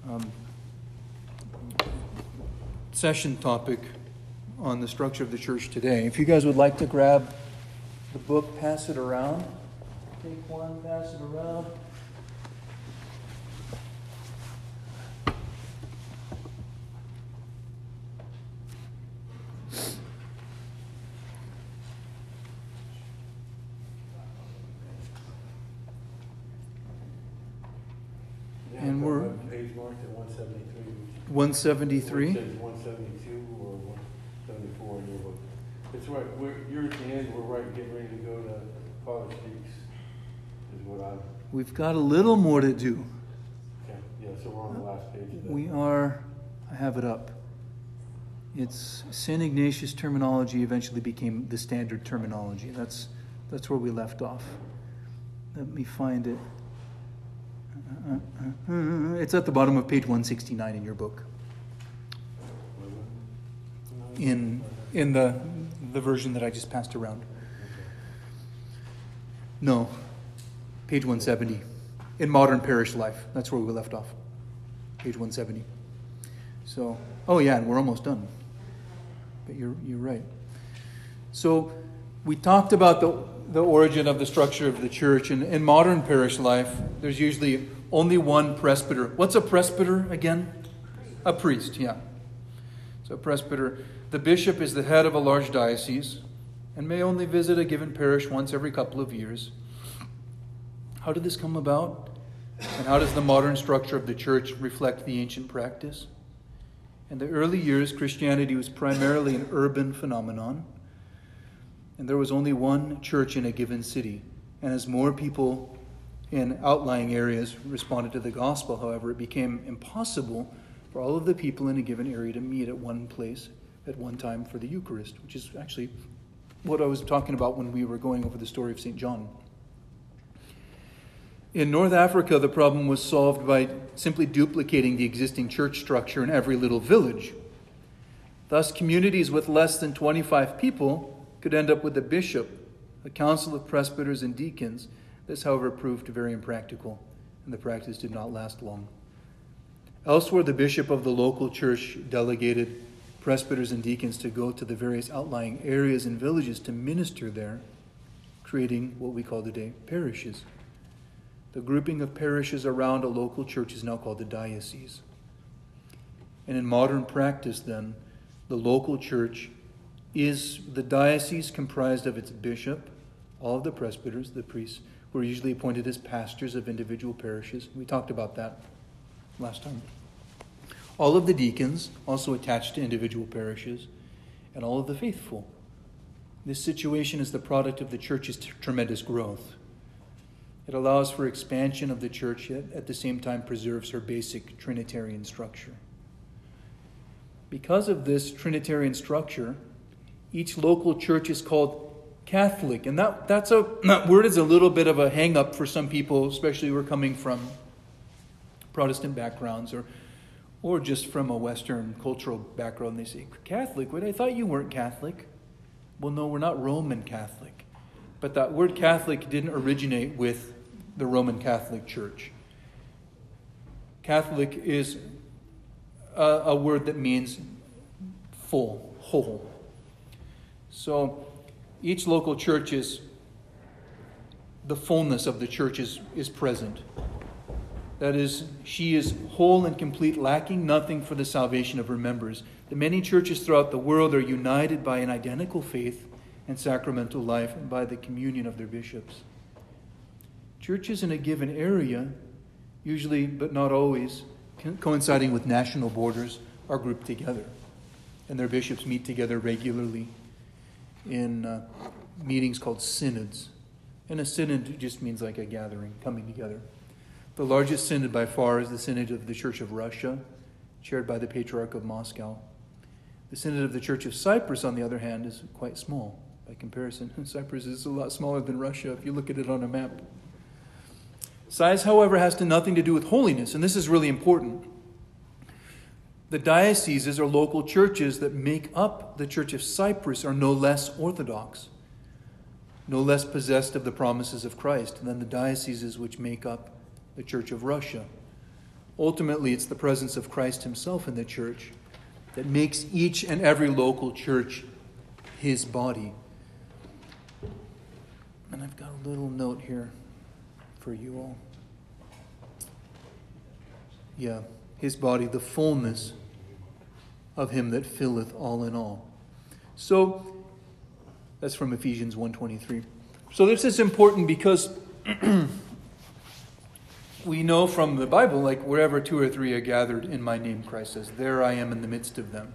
um, session topic on the structure of the church today. If you guys would like to grab the book, pass it around. Take one, pass it around. And we're. Page marked at 173. 173? Right, we're, you're at the end, we're right, getting ready to go to Father Speaks, is what I'm, We've got a little more to do. okay, yeah, so we're on the last page of that. We are, I have it up. It's St. Ignatius terminology eventually became the standard terminology. That's, that's where we left off. Let me find it. Uh, uh, uh, It's at the bottom of page 169 in your book, in, in the, the version that I just passed around. No, page 170. In modern parish life. That's where we left off. Page 170. So, oh yeah, and we're almost done. But you're, you're right. So, we talked about the, the origin of the structure of the church. And in modern parish life, there's usually only one presbyter. What's a presbyter again? A priest, yeah. So, a presbyter. The bishop is the head of a large diocese and may only visit a given parish once every couple of years. How did this come about? And how does the modern structure of the church reflect the ancient practice? In the early years, Christianity was primarily an urban phenomenon, and there was only one church in a given city. And as more people in outlying areas responded to the gospel, however, it became impossible for all of the people in a given area to meet at one place at one time for the Eucharist, which is actually what I was talking about when we were going over the story of St. John. In North Africa, the problem was solved by simply duplicating the existing church structure in every little village. Thus, communities with less than 25 people could end up with a bishop, a council of presbyters, and deacons. This, however, proved very impractical, and the practice did not last long. Elsewhere, the bishop of the local church delegated presbyters and deacons to go to the various outlying areas and villages to minister there, creating what we call today parishes. The grouping of parishes around a local church is now called the diocese. And in modern practice, then, the local church is the diocese comprised of its bishop, all of the presbyters, the priests, who are usually appointed as pastors of individual parishes. We talked about that last time. All of the deacons, also attached to individual parishes, and all of the faithful. This situation is the product of the church's t- tremendous growth. It allows for expansion of the church, yet at the same time preserves her basic Trinitarian structure. Because of this Trinitarian structure, each local church is called Catholic. And that, that's a, that word is a little bit of a hang up for some people, especially who are coming from Protestant backgrounds or, or just from a Western cultural background. They say, Catholic? Wait, I thought you weren't Catholic. Well, no, we're not Roman Catholic. But that word Catholic didn't originate with the Roman Catholic Church. Catholic is a, a word that means full, whole. So each local church is, the fullness of the church is, is present. That is, she is whole and complete, lacking nothing for the salvation of her members. The many churches throughout the world are united by an identical faith and sacramental life and by the communion of their bishops. Churches in a given area, usually but not always, coinciding with national borders, are grouped together. And their bishops meet together regularly in uh, meetings called synods. And a synod just means like a gathering, coming together. The largest synod by far is the Synod of the Church of Russia, chaired by the Patriarch of Moscow. The Synod of the Church of Cyprus, on the other hand, is quite small by comparison. Cyprus is a lot smaller than Russia if you look at it on a map. Size, however, has to nothing to do with holiness, and this is really important. The dioceses or local churches that make up the Church of Cyprus are no less orthodox, no less possessed of the promises of Christ than the dioceses which make up the Church of Russia. Ultimately, it's the presence of Christ Himself in the church that makes each and every local church His body. And I've got a little note here for you all. Yeah, His body, the fullness of Him that filleth all in all. So, that's from Ephesians 1.23. So this is important because we know from the Bible, like wherever two or three are gathered in my name, Christ says, there I am in the midst of them.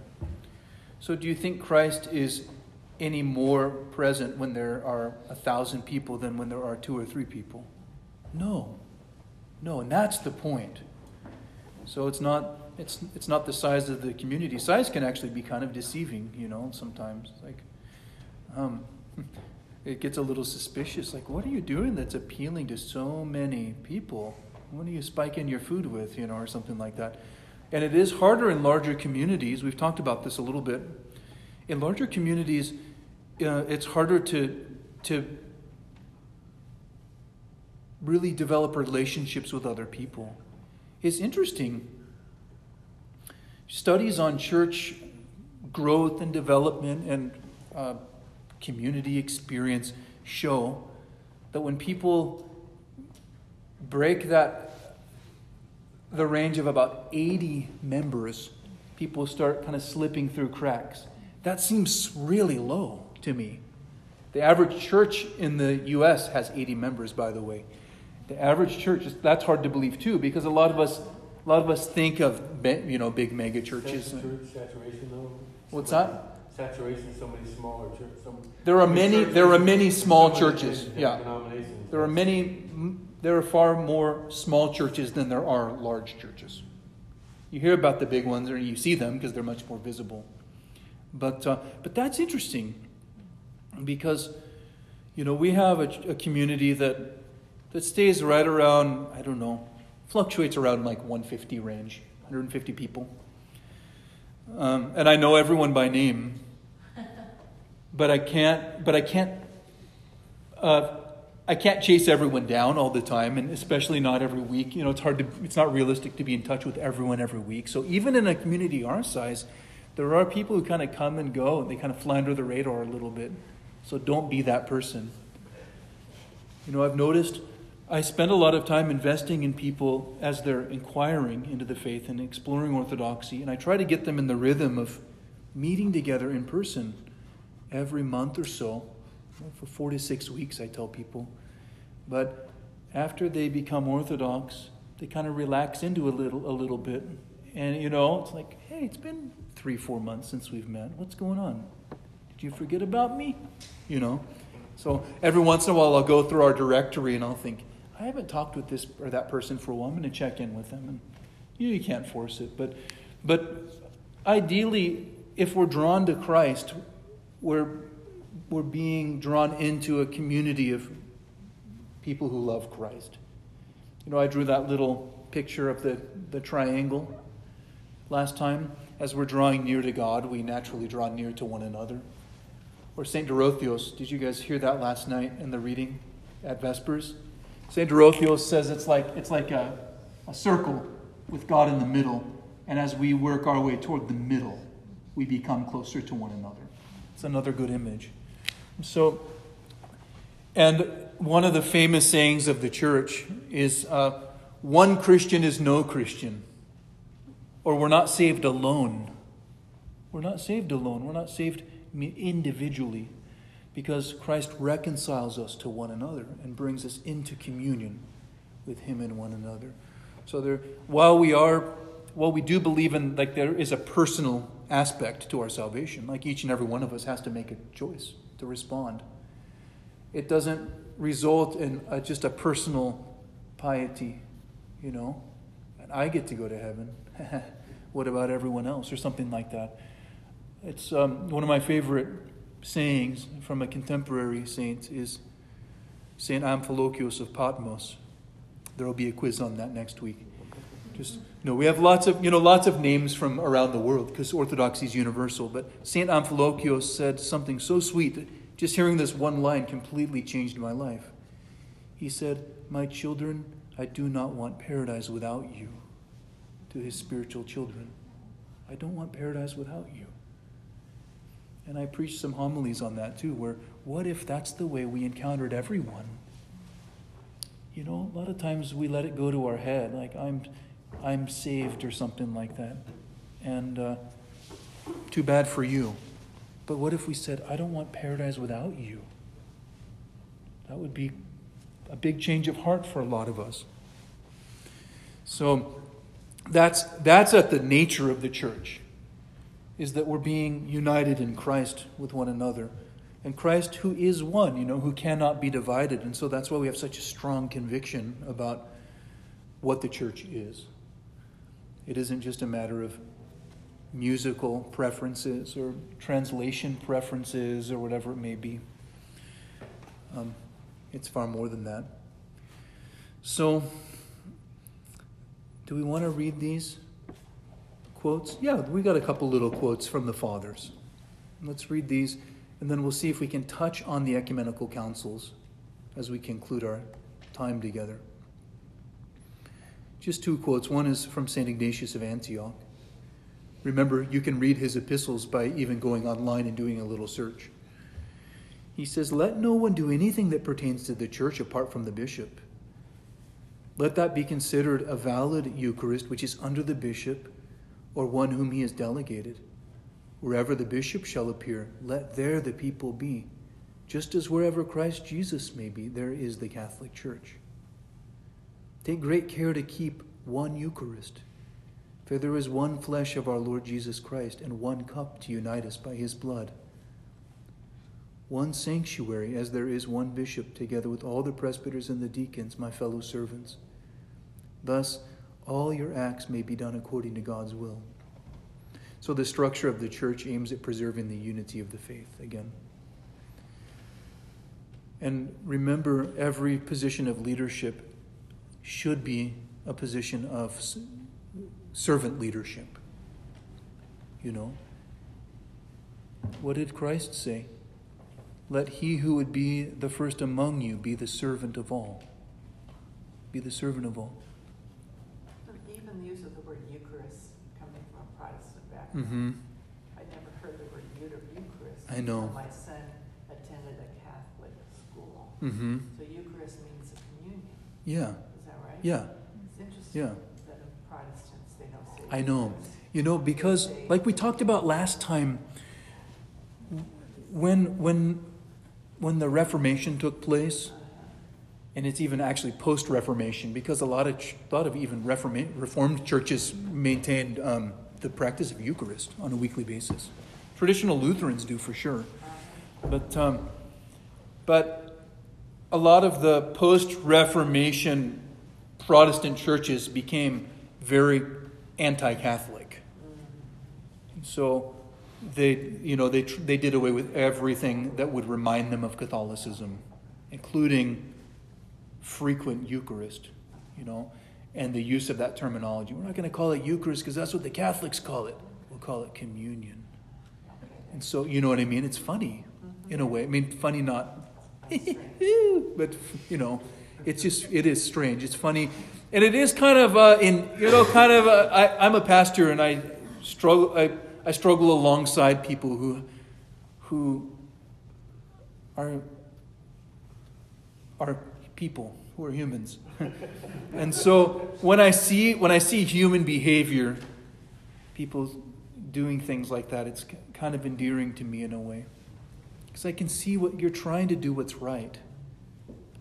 So do you think Christ is any more present when there are a thousand people than when there are two or three people? No. No, and that's the point. So it's not it's it's not the size of the community. Size can actually be kind of deceiving, you know, sometimes. Like um, it gets a little suspicious. Like, what are you doing that's appealing to so many people? What are you spiking your food with, you know, or something like that? And it is harder in larger communities. We've talked about this a little bit. In larger communities, uh, it's harder to to really develop relationships with other people. It's interesting. Studies on church growth and development and uh, community experience show that when people break that the range of about 80 members, people start kind of slipping through cracks. That seems really low to me. The average church in the US has 80 members, by the way. The average church, is- that's hard to believe too, because a lot of us, a lot of us think of, you know, big mega churches. Saturation, saturation though? What's that? Saturation, so many smaller churches, some. There are many, there are many small churches, yeah. There are many, there are far more small churches than there are large churches. You hear about the big ones, or you see them because they're much more visible. But, uh, but that's interesting because, you know, we have a, a community that, that stays right around, I don't know, fluctuates around like 150 range, 150 people. Um, and I know everyone by name, but I can't, but I can't, uh, I can't chase everyone down all the time, and especially not every week. You know, it's hard to, it's not realistic to be in touch with everyone every week. So even in a community our size, there are people who kind of come and go, and they kind of fly under the radar a little bit. So don't be that person. You know, I've noticed I spend a lot of time investing in people as they're inquiring into the faith and exploring orthodoxy, and I try to get them in the rhythm of meeting together in person every month or so. For four to six weeks, I tell people. But after they become Orthodox, they kind of relax into a little, a little bit. And, you know, it's like, hey, it's been three, four months since we've met. What's going on? Did you forget about me? You know? So every once in a while, I'll go through our directory and I'll think, I haven't talked with this or that person for a while. I'm going to check in with them. And you, know, you can't force it. But, but ideally, if we're drawn to Christ, we're, we're being drawn into a community of people who love Christ. You know, I drew that little picture of the, the triangle last time. As we're drawing near to God, we naturally draw near to one another. Or St. Dorotheos, did you guys hear that last night in the reading at Vespers? St. Dorotheos says it's like, it's like a, a circle with God in the middle. And as we work our way toward the middle, we become closer to one another. It's another good image. So, and one of the famous sayings of the church is uh, one Christian is no Christian, or we're not saved alone. We're not saved alone. We're not saved individually because Christ reconciles us to one another and brings us into communion with Him and one another. So there, while we are, while we do believe in, like there is a personal aspect to our salvation, like each and every one of us has to make a choice to respond. It doesn't result in a, just a personal piety, you know, and I get to go to heaven. what about everyone else, or something like that? It's um, one of my favorite sayings from a contemporary saint is Saint Amphilochius of Patmos. There will be a quiz on that next week. Just know, we have lots of you know lots of names from around the world because Orthodoxy is universal. But Saint Amphilochius said something so sweet that just hearing this one line completely changed my life. He said, "My children, I do not want paradise without you." To his spiritual children, I don't want paradise without you. And I preached some homilies on that too, where what if that's the way we encountered everyone? You know, a lot of times we let it go to our head, like I'm, I'm saved or something like that, and uh, too bad for you. But what if we said, I don't want paradise without you? That would be a big change of heart for a lot of us. So that's that's at the nature of the church is that we're being united in Christ with one another. And Christ, who is one, you know, who cannot be divided. And so that's why we have such a strong conviction about what the church is. It isn't just a matter of musical preferences or translation preferences or whatever it may be. Um, it's far more than that. So, do we want to read these? quotes? Yeah, we got a couple little quotes from the fathers. Let's read these, and then we'll see if we can touch on the ecumenical councils as we conclude our time together. Just two quotes. One is from St. Ignatius of Antioch. Remember, you can read his epistles by even going online and doing a little search. He says, Let no one do anything that pertains to the church apart from the bishop. Let that be considered a valid Eucharist which is under the bishop or one whom he has delegated. Wherever the bishop shall appear, let there the people be. Just as wherever Christ Jesus may be, there is the Catholic Church. Take great care to keep one Eucharist. For there is one flesh of our Lord Jesus Christ, and one cup to unite us by his blood. One sanctuary, as there is one bishop, together with all the presbyters and the deacons, my fellow servants. Thus, all your acts may be done according to God's will. So, the structure of the church aims at preserving the unity of the faith again. And remember, every position of leadership should be a position of servant leadership. You know? What did Christ say? Let he who would be the first among you be the servant of all. Be the servant of all. Even the use of the word Eucharist coming from a Protestant background. Mm-hmm. I never heard the word Eucharist. I know. My son attended a Catholic school. Mm-hmm. So Eucharist means a communion. Yeah. Is that right? Yeah. It's interesting Yeah. that of Protestants, they don't say. I know. You know, because like we talked about last time, when when when the Reformation took place, and it's even actually post-Reformation, because a lot of ch- a lot of even Reforma- Reformed churches maintained um, the practice of Eucharist on a weekly basis. Traditional Lutherans do for sure, but um, but a lot of the post-Reformation Protestant churches became very anti-Catholic. So they, you know, they, they did away with everything that would remind them of Catholicism, including frequent Eucharist, you know, and the use of that terminology. We're not going to call it Eucharist because that's what the Catholics call it. We'll call it communion. And so, you know what I mean? It's funny in a way. I mean, funny not, but, you know, it's just, it is strange. It's funny. And it is kind of, uh, in, you know, kind of, uh, I, I'm a pastor and I struggle, I, I struggle alongside people who, who are, are people, who are humans. and so when I see, when I see human behavior, people doing things like that, it's kind of endearing to me in a way. Because I can see what you're trying to do what's right.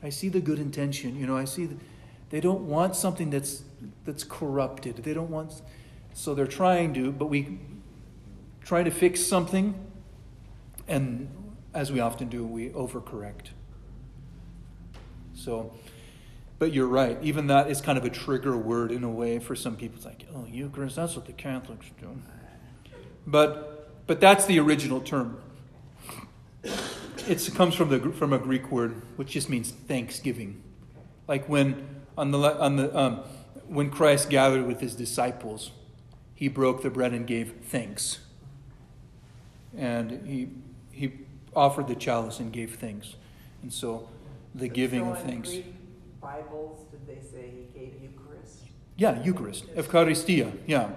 I see the good intention. You know, I see the, they don't want something that's that's corrupted. They don't want so they're trying to, but we try to fix something and as we often do, we overcorrect. So but you're right. Even that is kind of a trigger word in a way for some people. It's like, oh, Eucharist, that's what the Catholics do. But, but that's the original term. It comes from, the, from a Greek word, which just means thanksgiving. Like when, on the, on the, um, when Christ gathered with his disciples, he broke the bread and gave thanks. And he, he offered the chalice and gave thanks. And so the giving So of thanks. Greek Bibles, did they say he gave Eucharist? Yeah, Eucharist. Eucharistia. Yeah, Okay,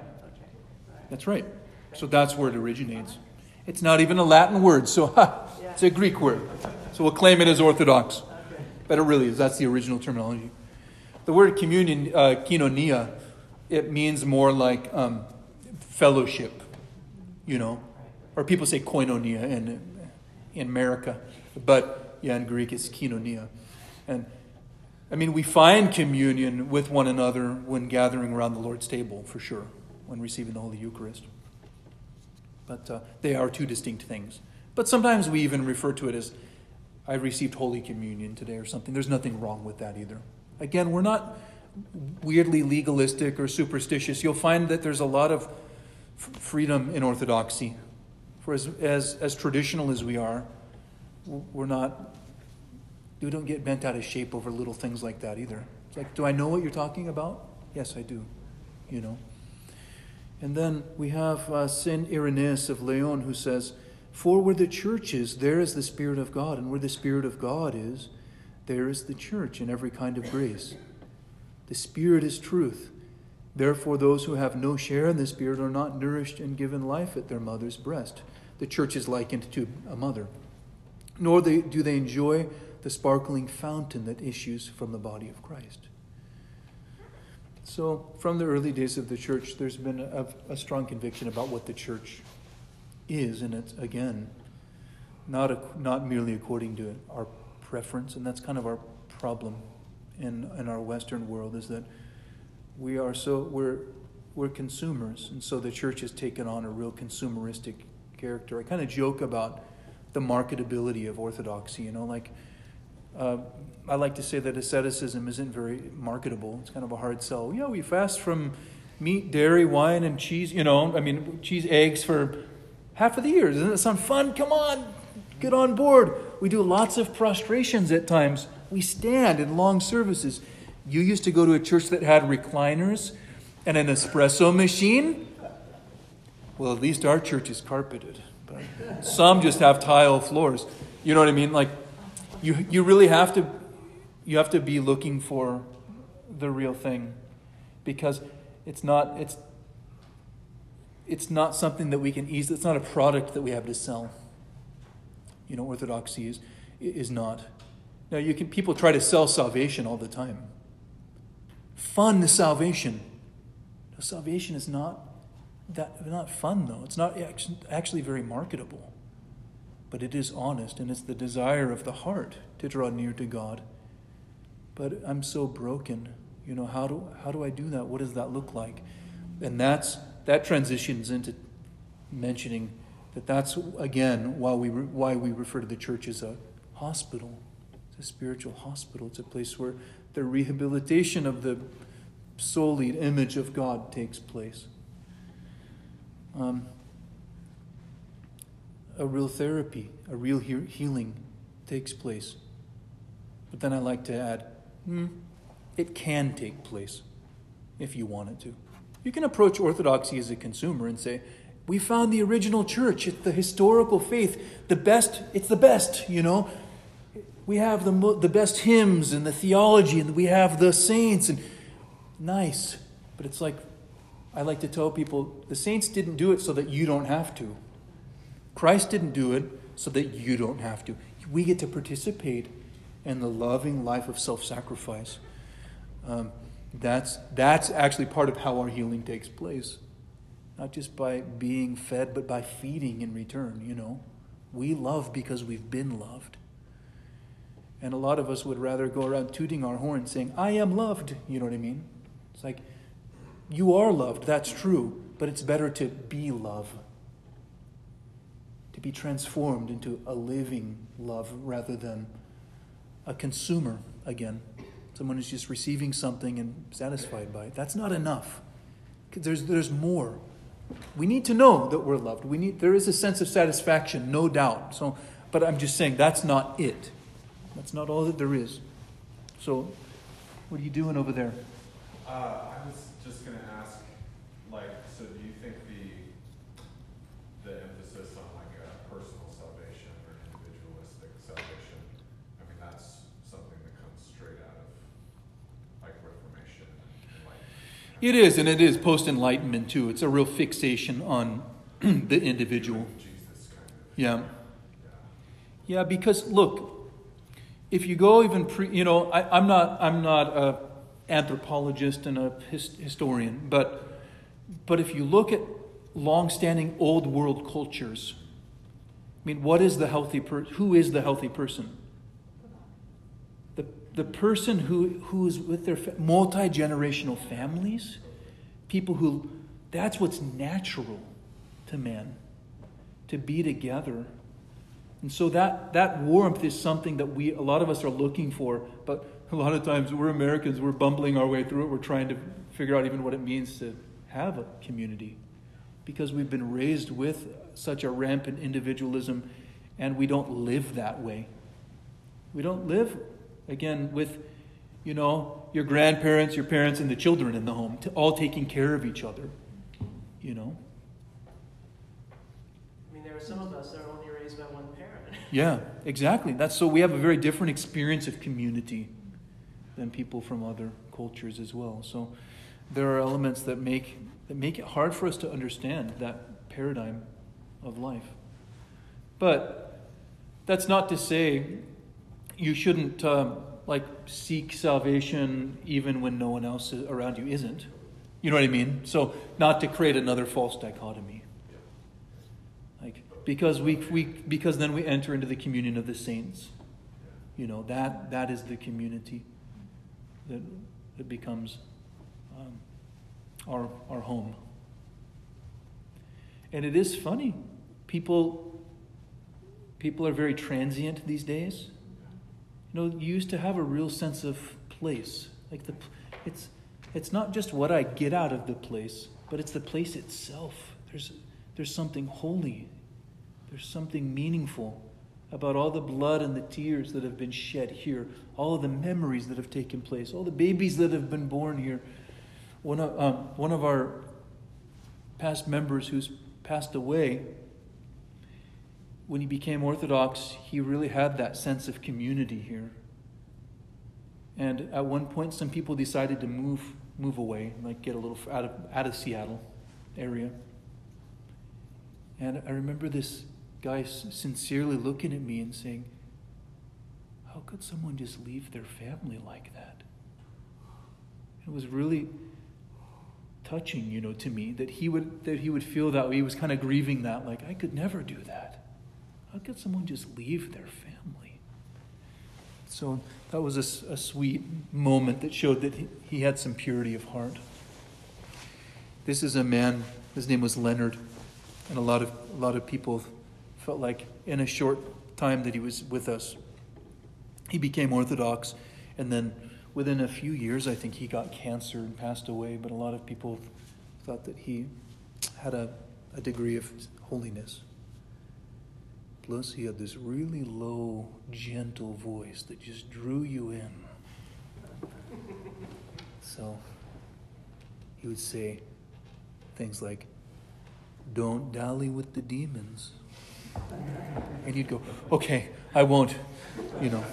right. that's right. So that's where it originates. It's not even a Latin word, so ha, it's a Greek word. So we'll claim it as Orthodox. But it really is. That's the original terminology. The word communion, uh, koinonia, it means more like um, fellowship, you know. Or people say koinonia in, in America. But yeah, in Greek it's koinonia. And I mean, we find communion with one another when gathering around the Lord's table, for sure, when receiving the Holy Eucharist. But uh, they are two distinct things. But sometimes we even refer to it as, I received Holy Communion today or something. There's nothing wrong with that either. Again, we're not weirdly legalistic or superstitious. You'll find that there's a lot of f- freedom in Orthodoxy. For as, as, as traditional as we are, we're not we don't get bent out of shape over little things like that either. It's like, do I know what you're talking about? Yes, I do. You know. And then we have uh, Saint Irenaeus of Lyon who says, "For where the church is, there is the Spirit of God, and where the Spirit of God is, there is the church in every kind of grace. The Spirit is truth. Therefore, those who have no share in the Spirit are not nourished and given life at their mother's breast. The church is likened to a mother, nor do they enjoy." the sparkling fountain that issues from the body of Christ. So, from the early days of the church, there's been a, a, strong conviction about what the church is, and it's again not a, not merely according to our preference, and that's kind of our problem in, in our Western world is that we are so we're we're consumers, and so the church has taken on a real consumeristic character. I kind of joke about the marketability of orthodoxy. You know, like uh, I like to say that asceticism isn't very marketable. It's kind of a hard sell. Yeah, we fast from meat, dairy, wine, and cheese. You know, I mean, cheese, eggs for half of the year. Doesn't that sound fun? Come on, get on board. We do lots of prostrations at times. We stand in long services. You used to go to a church that had recliners and an espresso machine. Well, at least our church is carpeted, but some just have tile floors. You know what I mean? Like, you you really have to you have to be looking for the real thing, because it's not it's it's not something that we can easily. It's not a product that we have to sell. You know, orthodoxy is is not. Now, you can people try to sell salvation all the time. Fun salvation. No, salvation is not that not fun though. It's not actually very marketable. But it is honest and it's the desire of the heart to draw near to God. But I'm so broken. You know, how do how do I do that? What does that look like? And that's that transitions into mentioning that that's again why we why we refer to the church as a hospital. It's a spiritual hospital. It's a place where the rehabilitation of the soul image of God takes place. Um, a real therapy, a real he- healing takes place. But then I like to add, it can take place if you want it to. You can approach orthodoxy as a consumer and say, we found the original church, it's the historical faith, the best, it's the best, you know. We have the, the best hymns and the theology, and we have the saints, and nice. But it's like, I like to tell people the saints didn't do it so that you don't have to. Christ didn't do it so that you don't have to. We get to participate in the loving life of self sacrifice. Um, that's, that's actually part of how our healing takes place. Not just by being fed, but by feeding in return, you know. We love because we've been loved. And a lot of us would rather go around tooting our horn saying, I am loved. You know what I mean? It's like, you are loved, that's true, but it's better to be love. To be transformed into a living love rather than a consumer again. Someone who's just receiving something and satisfied by it. That's not enough. There's, there's more. We need to know that we're loved. We need, there is a sense of satisfaction, no doubt. So, but I'm just saying that's not it. That's not all that there is. So, what are you doing over there? Uh, I was just going to ask, like, so do you think the the emphasis on like a personal salvation or individualistic salvation? I mean, that's something that comes straight out of like Reformation and like. It is, and it is post Enlightenment too. It's a real fixation on the individual. Yeah. Yeah, because look, if you go even pre, you know, I, am not, I'm not a anthropologist and a his, historian, but, but if you look at long-standing old world cultures, I mean, what is the healthy person? Who is the healthy person? The, person who, who is with their fa- multi-generational families, people who, that's what's natural to man, to be together and so that, that warmth is something that we, a lot of us are looking for, but a lot of times we're Americans, we're bumbling our way through it. We're trying to figure out even what it means to have a community because we've been raised with such a rampant individualism and we don't live that way. We don't live, again, with, you know, your grandparents, your parents, and the children in the home, all taking care of each other, you know. I mean, there are some of us that are only raised by one parent. Yeah, exactly. That's so we have a very different experience of community than people from other cultures as well. So there are elements that make that make it hard for us to understand that paradigm of life. But that's not to say you shouldn't um, like seek salvation even when no one else around you isn't. You know what I mean? So not to create another false dichotomy. Like because we, we because then we enter into the communion of the saints. You know that that is the community. that, that becomes um, our, our home. And it is funny. People, people are very transient these days. You know, you used to have a real sense of place. Like the, it's, it's not just what I get out of the place, but it's the place itself. There's, there's something holy. There's something meaningful about all the blood and the tears that have been shed here, all the memories that have taken place, all the babies that have been born here. One of, um, one of our past members who's passed away, when he became Orthodox, he really had that sense of community here. And at one point, some people decided to move move away, like get a little out of out of Seattle area. And I remember this guy sincerely looking at me and saying, "How could someone just leave their family like that?" It was really touching, you know, to me that he would that he would feel that way. He was kind of grieving that, like I could never do that. How could someone just leave their family? So that was a, a sweet moment that showed that he, he had some purity of heart. This is a man. His name was Leonard, and a lot of a lot of people felt like in a short time that he was with us, he became Orthodox, and then within a few years, I think he got cancer and passed away, but a lot of people thought that he had a, a degree of holiness. Plus, he had this really low, gentle voice that just drew you in. So, he would say things like, Don't dally with the demons. And you'd go, Okay, I won't, you know.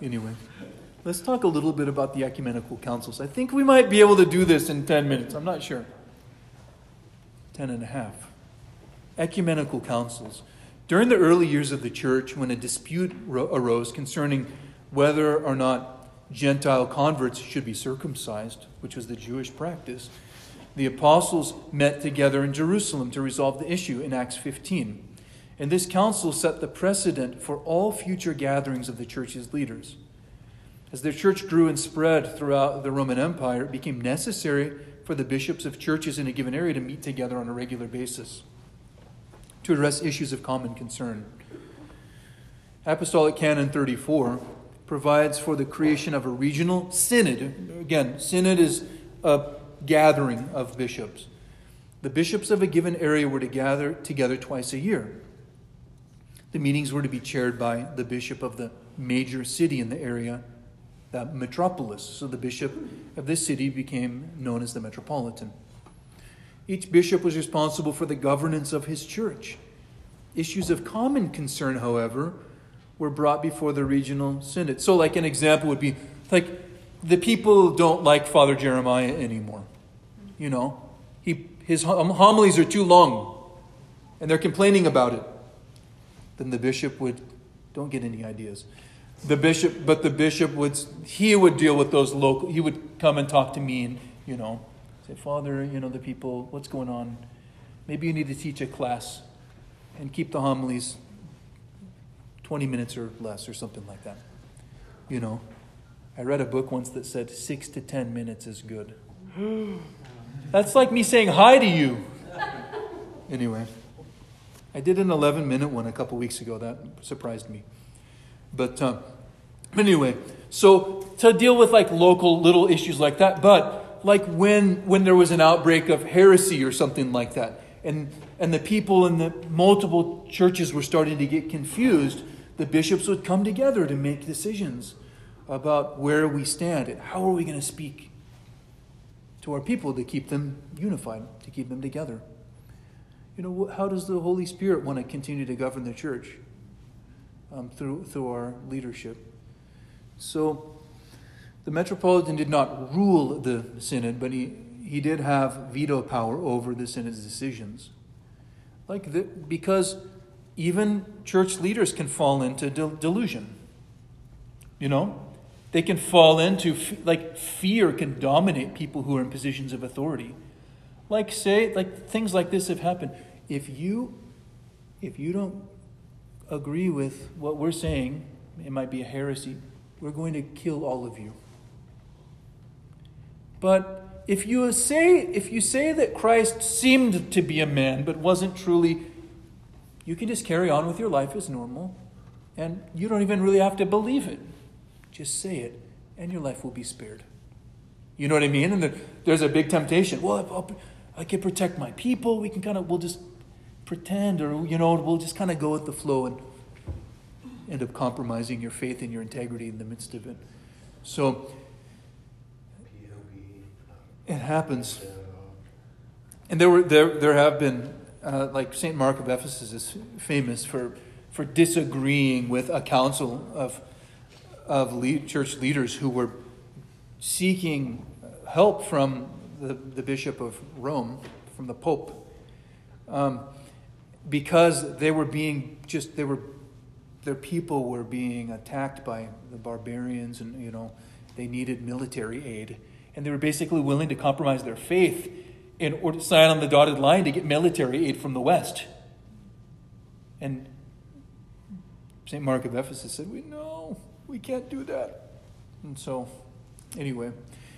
Anyway. Let's talk a little bit about the ecumenical councils. I think we might be able to do this in 10 minutes. I'm not sure. 10 and a half. Ecumenical councils. During the early years of the church, when a dispute arose concerning whether or not Gentile converts should be circumcised, which was the Jewish practice, the apostles met together in Jerusalem to resolve the issue in Acts 15. And this council set the precedent for all future gatherings of the church's leaders. As the church grew and spread throughout the Roman Empire, it became necessary for the bishops of churches in a given area to meet together on a regular basis to address issues of common concern. Apostolic Canon 34 provides for the creation of a regional synod. Again, synod is a gathering of bishops. The bishops of a given area were to gather together twice a year. The meetings were to be chaired by the bishop of the major city in the area the metropolis. So the bishop of this city became known as the metropolitan. Each bishop was responsible for the governance of his church. Issues of common concern, however, were brought before the regional synod. So, like an example would be like the people don't like Father Jeremiah anymore. You know, he, his homilies are too long, and they're complaining about it. Then the bishop would, don't get any ideas the bishop, but the bishop would, he would deal with those local, he would come and talk to me and, you know, say, Father, you know, the people, what's going on? Maybe you need to teach a class and keep the homilies 20 minutes or less or something like that. You know, I read a book once that said six to 10 minutes is good. That's like me saying hi to you. Anyway, I did an 11 minute one a couple weeks ago. That surprised me. But uh, anyway, so to deal with like local little issues like that, but like when when there was an outbreak of heresy or something like that, and and the people in the multiple churches were starting to get confused, the bishops would come together to make decisions about where we stand and how are we going to speak to our people to keep them unified, to keep them together. You know, how does the Holy Spirit want to continue to govern the church? um, through, through our leadership. So the Metropolitan did not rule the synod, but he, he did have veto power over the synod's decisions. Like the, because even church leaders can fall into de- delusion. You know, they can fall into like fear can dominate people who are in positions of authority. Like say like things like this have happened. If you if you don't agree with what we're saying, it might be a heresy, we're going to kill all of you. But if you say if you say that Christ seemed to be a man but wasn't truly, you can just carry on with your life as normal, and you don't even really have to believe it. Just say it, and your life will be spared. You know what I mean? And there's a big temptation. Well, I'll, I can protect my people. We can kind of we'll just pretend, or you know, we'll just kind of go with the flow and end up compromising your faith and your integrity in the midst of it. So it happens. And there were there there have been uh, like Saint Mark of Ephesus is famous for for disagreeing with a council of of lead, church leaders who were seeking help from the, the bishop of Rome, from the Pope, um, because they were being just they were their people were being attacked by the barbarians, and you know they needed military aid and they were basically willing to compromise their faith in order to sign on the dotted line to get military aid from the West. And St. Mark of Ephesus said, We no, we can't do that. And so, anyway,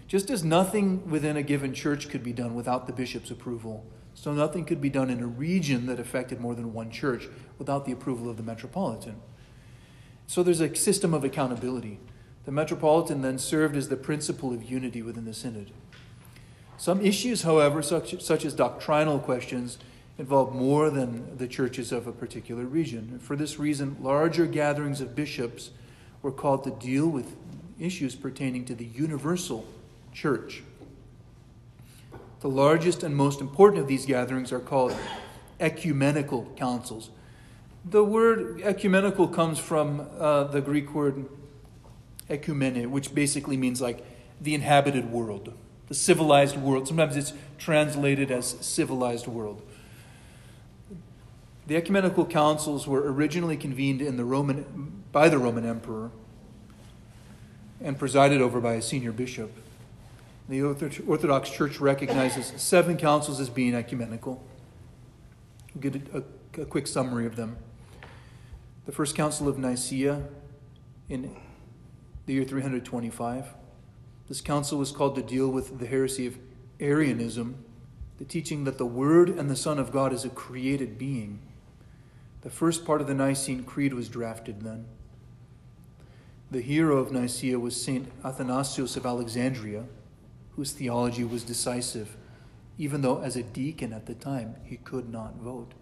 just as nothing within a given church could be done without the bishop's approval, so nothing could be done in a region that affected more than one church without the approval of the metropolitan. So there's a system of accountability. The Metropolitan then served as the principle of unity within the Synod. Some issues, however, such, such as doctrinal questions, involve more than the churches of a particular region. For this reason, larger gatherings of bishops were called to deal with issues pertaining to the universal church. The largest and most important of these gatherings are called ecumenical councils. The word ecumenical comes from uh, the Greek word oikoumene, which basically means like the inhabited world, the civilized world. Sometimes it's translated as civilized world. The ecumenical councils were originally convened in the Roman, by the Roman emperor and presided over by a senior bishop. The Orthodox Church recognizes seven councils as being ecumenical. We'll get a, a, a quick summary of them. The First Council of Nicaea in the year 325. This council was called to deal with the heresy of Arianism, the teaching that the Word and the Son of God is a created being. The first part of the Nicene Creed was drafted then. The hero of Nicaea was Saint Athanasius of Alexandria, whose theology was decisive, even though as a deacon at the time he could not vote,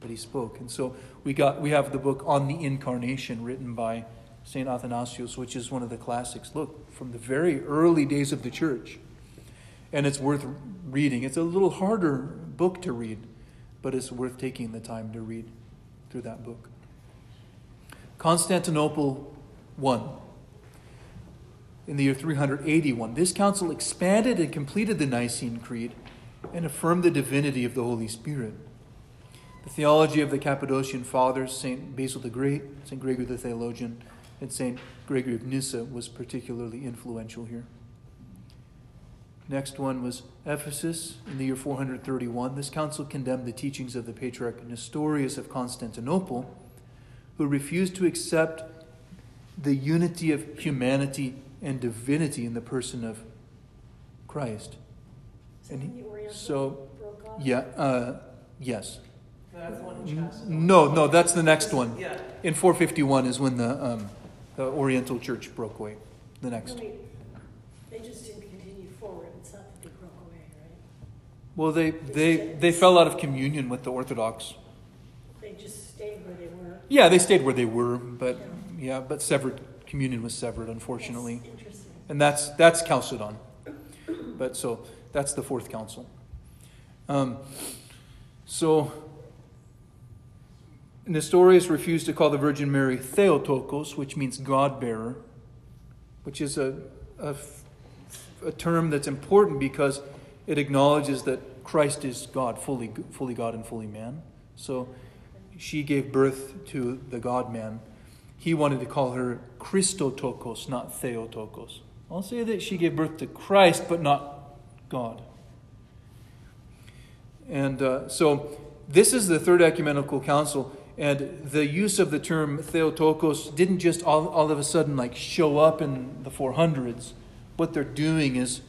but he spoke. And so we got we have the book on the Incarnation written by St. Athanasius, which is one of the classics. Look, from the very early days of the church. And it's worth reading. It's a little harder book to read, but it's worth taking the time to read through that book. Constantinople 1. In the year 381, this council expanded and completed the Nicene Creed and affirmed the divinity of the Holy Spirit. The theology of the Cappadocian fathers, St. Basil the Great, St. Gregory the Theologian, and St. Gregory of Nyssa was particularly influential here. Next one was Ephesus in the year 431. This council condemned the teachings of the Patriarch Nestorius of Constantinople, who refused to accept the unity of humanity and divinity in the person of Christ. And he, so, yeah, uh, yes. That's one in No, no, that's the next one. Yeah. In 451 is when the um, the Oriental Church broke away. The next. No, wait. They just didn't continue forward. It's not that they broke away, right? Well, they, they, they fell out of communion with the Orthodox. They just stayed where they were. Yeah, they stayed where they were, but yeah, but severed communion was severed, unfortunately, That's interesting. and that's that's Chalcedon. But so that's the fourth council. Um, so Nestorius refused to call the Virgin Mary Theotokos, which means God bearer, which is a, a, a, term that's important because it acknowledges that Christ is God, fully, fully God and fully man. So she gave birth to the God man. He wanted to call her Christotokos, not Theotokos. I'll say that she gave birth to Christ, but not God. And uh, so this is the Third Ecumenical Council. And the use of the term Theotokos didn't just all, all of a sudden like show up in the 400s. What they're doing is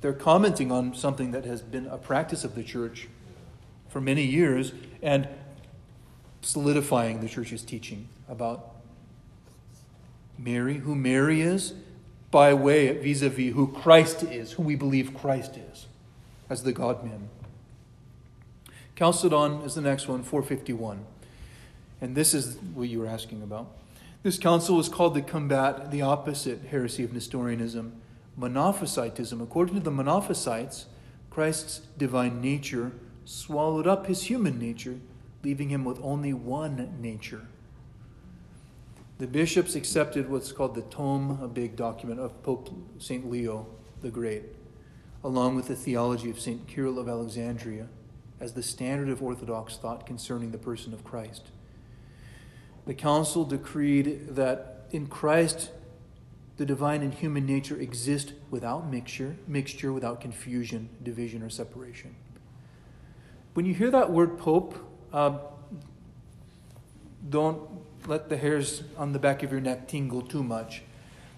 they're commenting on something that has been a practice of the church for many years and solidifying the church's teaching about Mary, who Mary is, by way vis a vis who Christ is, who we believe Christ is, as the God man. Chalcedon is the next one, 451. And this is what you were asking about. This council was called to combat the opposite heresy of Nestorianism, Monophysitism. According to the Monophysites, Christ's divine nature swallowed up his human nature, leaving him with only one nature. The bishops accepted what's called the Tome, a big document of Pope St. Leo the Great, along with the theology of St. Cyril of Alexandria, as the standard of Orthodox thought concerning the person of Christ. The council decreed that in Christ, the divine and human nature exist without mixture, mixture without confusion, division, or separation. When you hear that word pope, uh, don't let the hairs on the back of your neck tingle too much.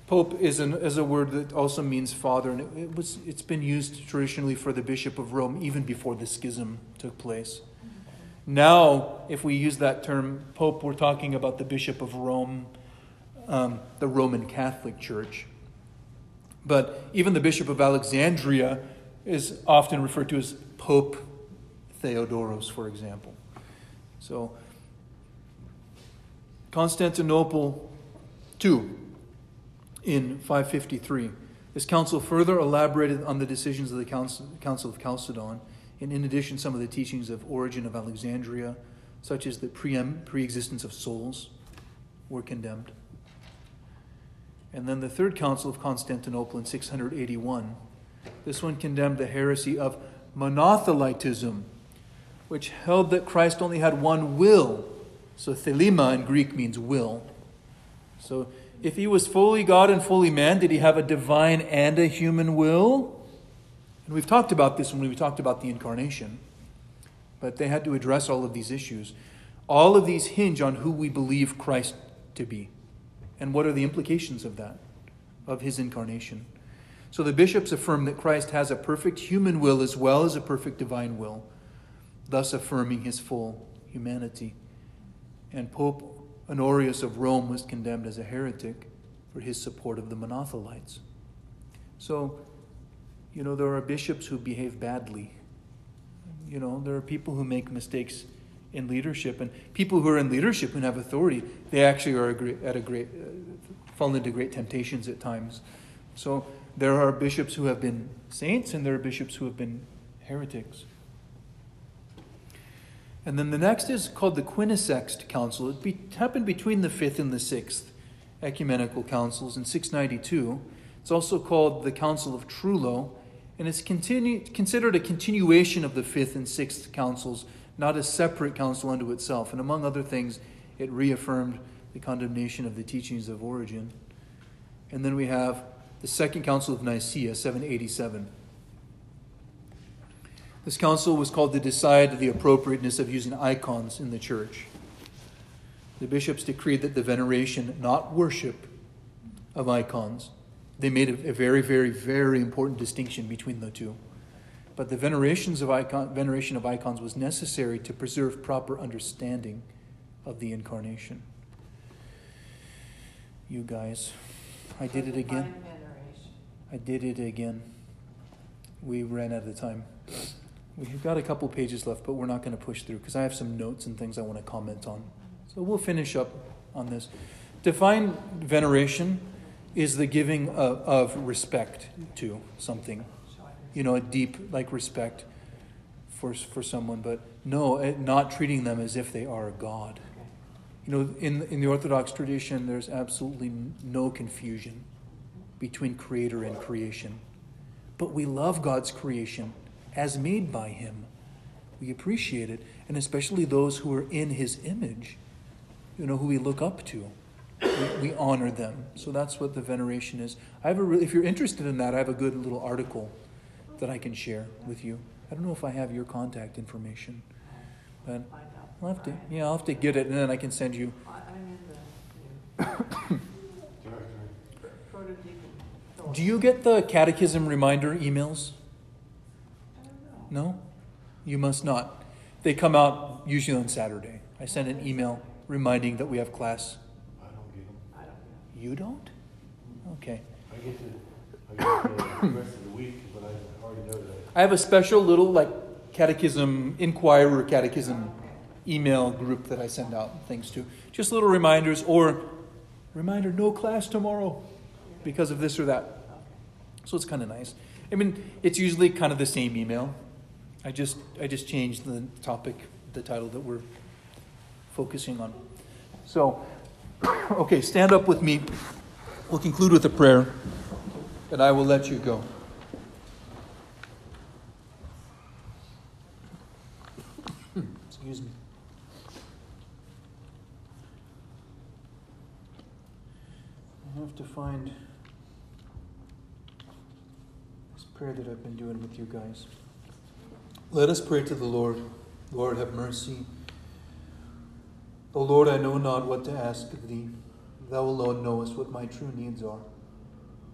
Pope is, an, is a word that also means father, and it, it, was, it's been used traditionally for the Bishop of Rome even before the schism took place. Now, if we use that term Pope, we're talking about the Bishop of Rome, um, the Roman Catholic Church. But even the Bishop of Alexandria is often referred to as Pope Theodoros, for example. So, Constantinople II in 553. This council further elaborated on the decisions of the Council, council of Chalcedon, and in addition, some of the teachings of Origen of Alexandria, such as the pre existence of souls, were condemned. And then the Third Council of Constantinople in 681. This one condemned the heresy of monothelitism, which held that Christ only had one will. So thelema in Greek means will. So if he was fully God and fully man, did he have a divine and a human will? And we've talked about this when we talked about the incarnation. But they had to address all of these issues. All of these hinge on who we believe Christ to be. And what are the implications of that, of his incarnation? So the bishops affirm that Christ has a perfect human will as well as a perfect divine will, thus affirming his full humanity. And Pope Honorius of Rome was condemned as a heretic for his support of the Monothelites. So, you know, there are bishops who behave badly. You know, there are people who make mistakes in leadership, and people who are in leadership and have authority, they actually are at a great, uh, fall into great temptations at times. So there are bishops who have been saints, and there are bishops who have been heretics. And then the next is called the Quinisext Council. It be, happened between the fifth and the sixth ecumenical councils in 692. It's also called the Council of Trullo, and it's continu- considered a continuation of the fifth and sixth councils, not a separate council unto itself. And among other things, it reaffirmed the condemnation of the teachings of Origen. And then we have the Second Council of Nicaea, 787. This council was called to decide the appropriateness of using icons in the church. The bishops decreed that the veneration, not worship, of icons. They made a, a very, very, very important distinction between the two. But the venerations of icon, veneration of icons was necessary to preserve proper understanding of the incarnation. You guys, I did it again. I did it again. We ran out of time. We've got a couple pages left, but we're not going to push through because I have some notes and things I want to comment on. So we'll finish up on this. Define veneration is the giving of, of respect to something, you know, a deep like respect for for someone, but no, eh, not treating them as if they are a god. You know, in in the Orthodox tradition, there's absolutely no confusion between creator and creation, but we love God's creation as made by Him. We appreciate it, and especially those who are in His image, you know, who we look up to. We, we honor them. So that's what the veneration is. I have a if you're interested in that, I have a good little article that I can share with you. I don't know if I have your contact information, but I'll have to. Yeah, I'll have to get it, and then I can send you. I'm in the, you know, protodeacon Do you get the catechism reminder emails? I don't know. No? You must not. They come out usually on Saturday. I send an email reminding that we have class. I don't get them. I don't know. You don't? Okay. I get the, I get the rest of the week, but I already know that. I have a special little like catechism inquirer catechism email group that I send out things to. Just little reminders or reminder no class tomorrow because of this or that. So it's kind of nice. I mean, it's usually kind of the same email. I just I just changed the topic, the title that we're focusing on. So, okay, stand up with me. We'll conclude with a prayer, and I will let you go. Excuse me. I have to find this prayer that I've been doing with you guys. Let us pray to the Lord. Lord, have mercy. O Lord, I know not what to ask of thee. Thou alone knowest what my true needs are.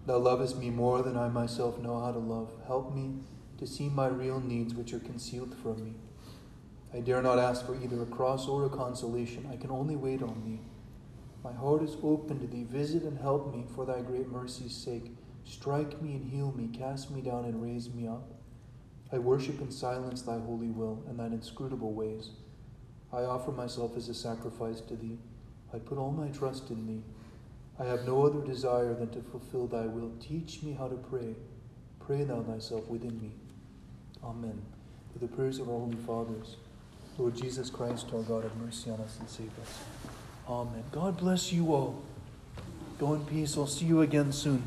Thou lovest me more than I myself know how to love. Help me to see my real needs which are concealed from me. I dare not ask for either a cross or a consolation. I can only wait on thee. My heart is open to thee. Visit and help me for thy great mercy's sake. Strike me and heal me. Cast me down and raise me up. I worship in silence thy holy will and thine inscrutable ways. I offer myself as a sacrifice to thee. I put all my trust in thee. I have no other desire than to fulfill thy will. Teach me how to pray. Pray thou thyself within me. Amen. For the prayers of our holy fathers. Lord Jesus Christ, our God, have mercy on us and save us. Amen. God bless you all. Go in peace. I'll see you again soon.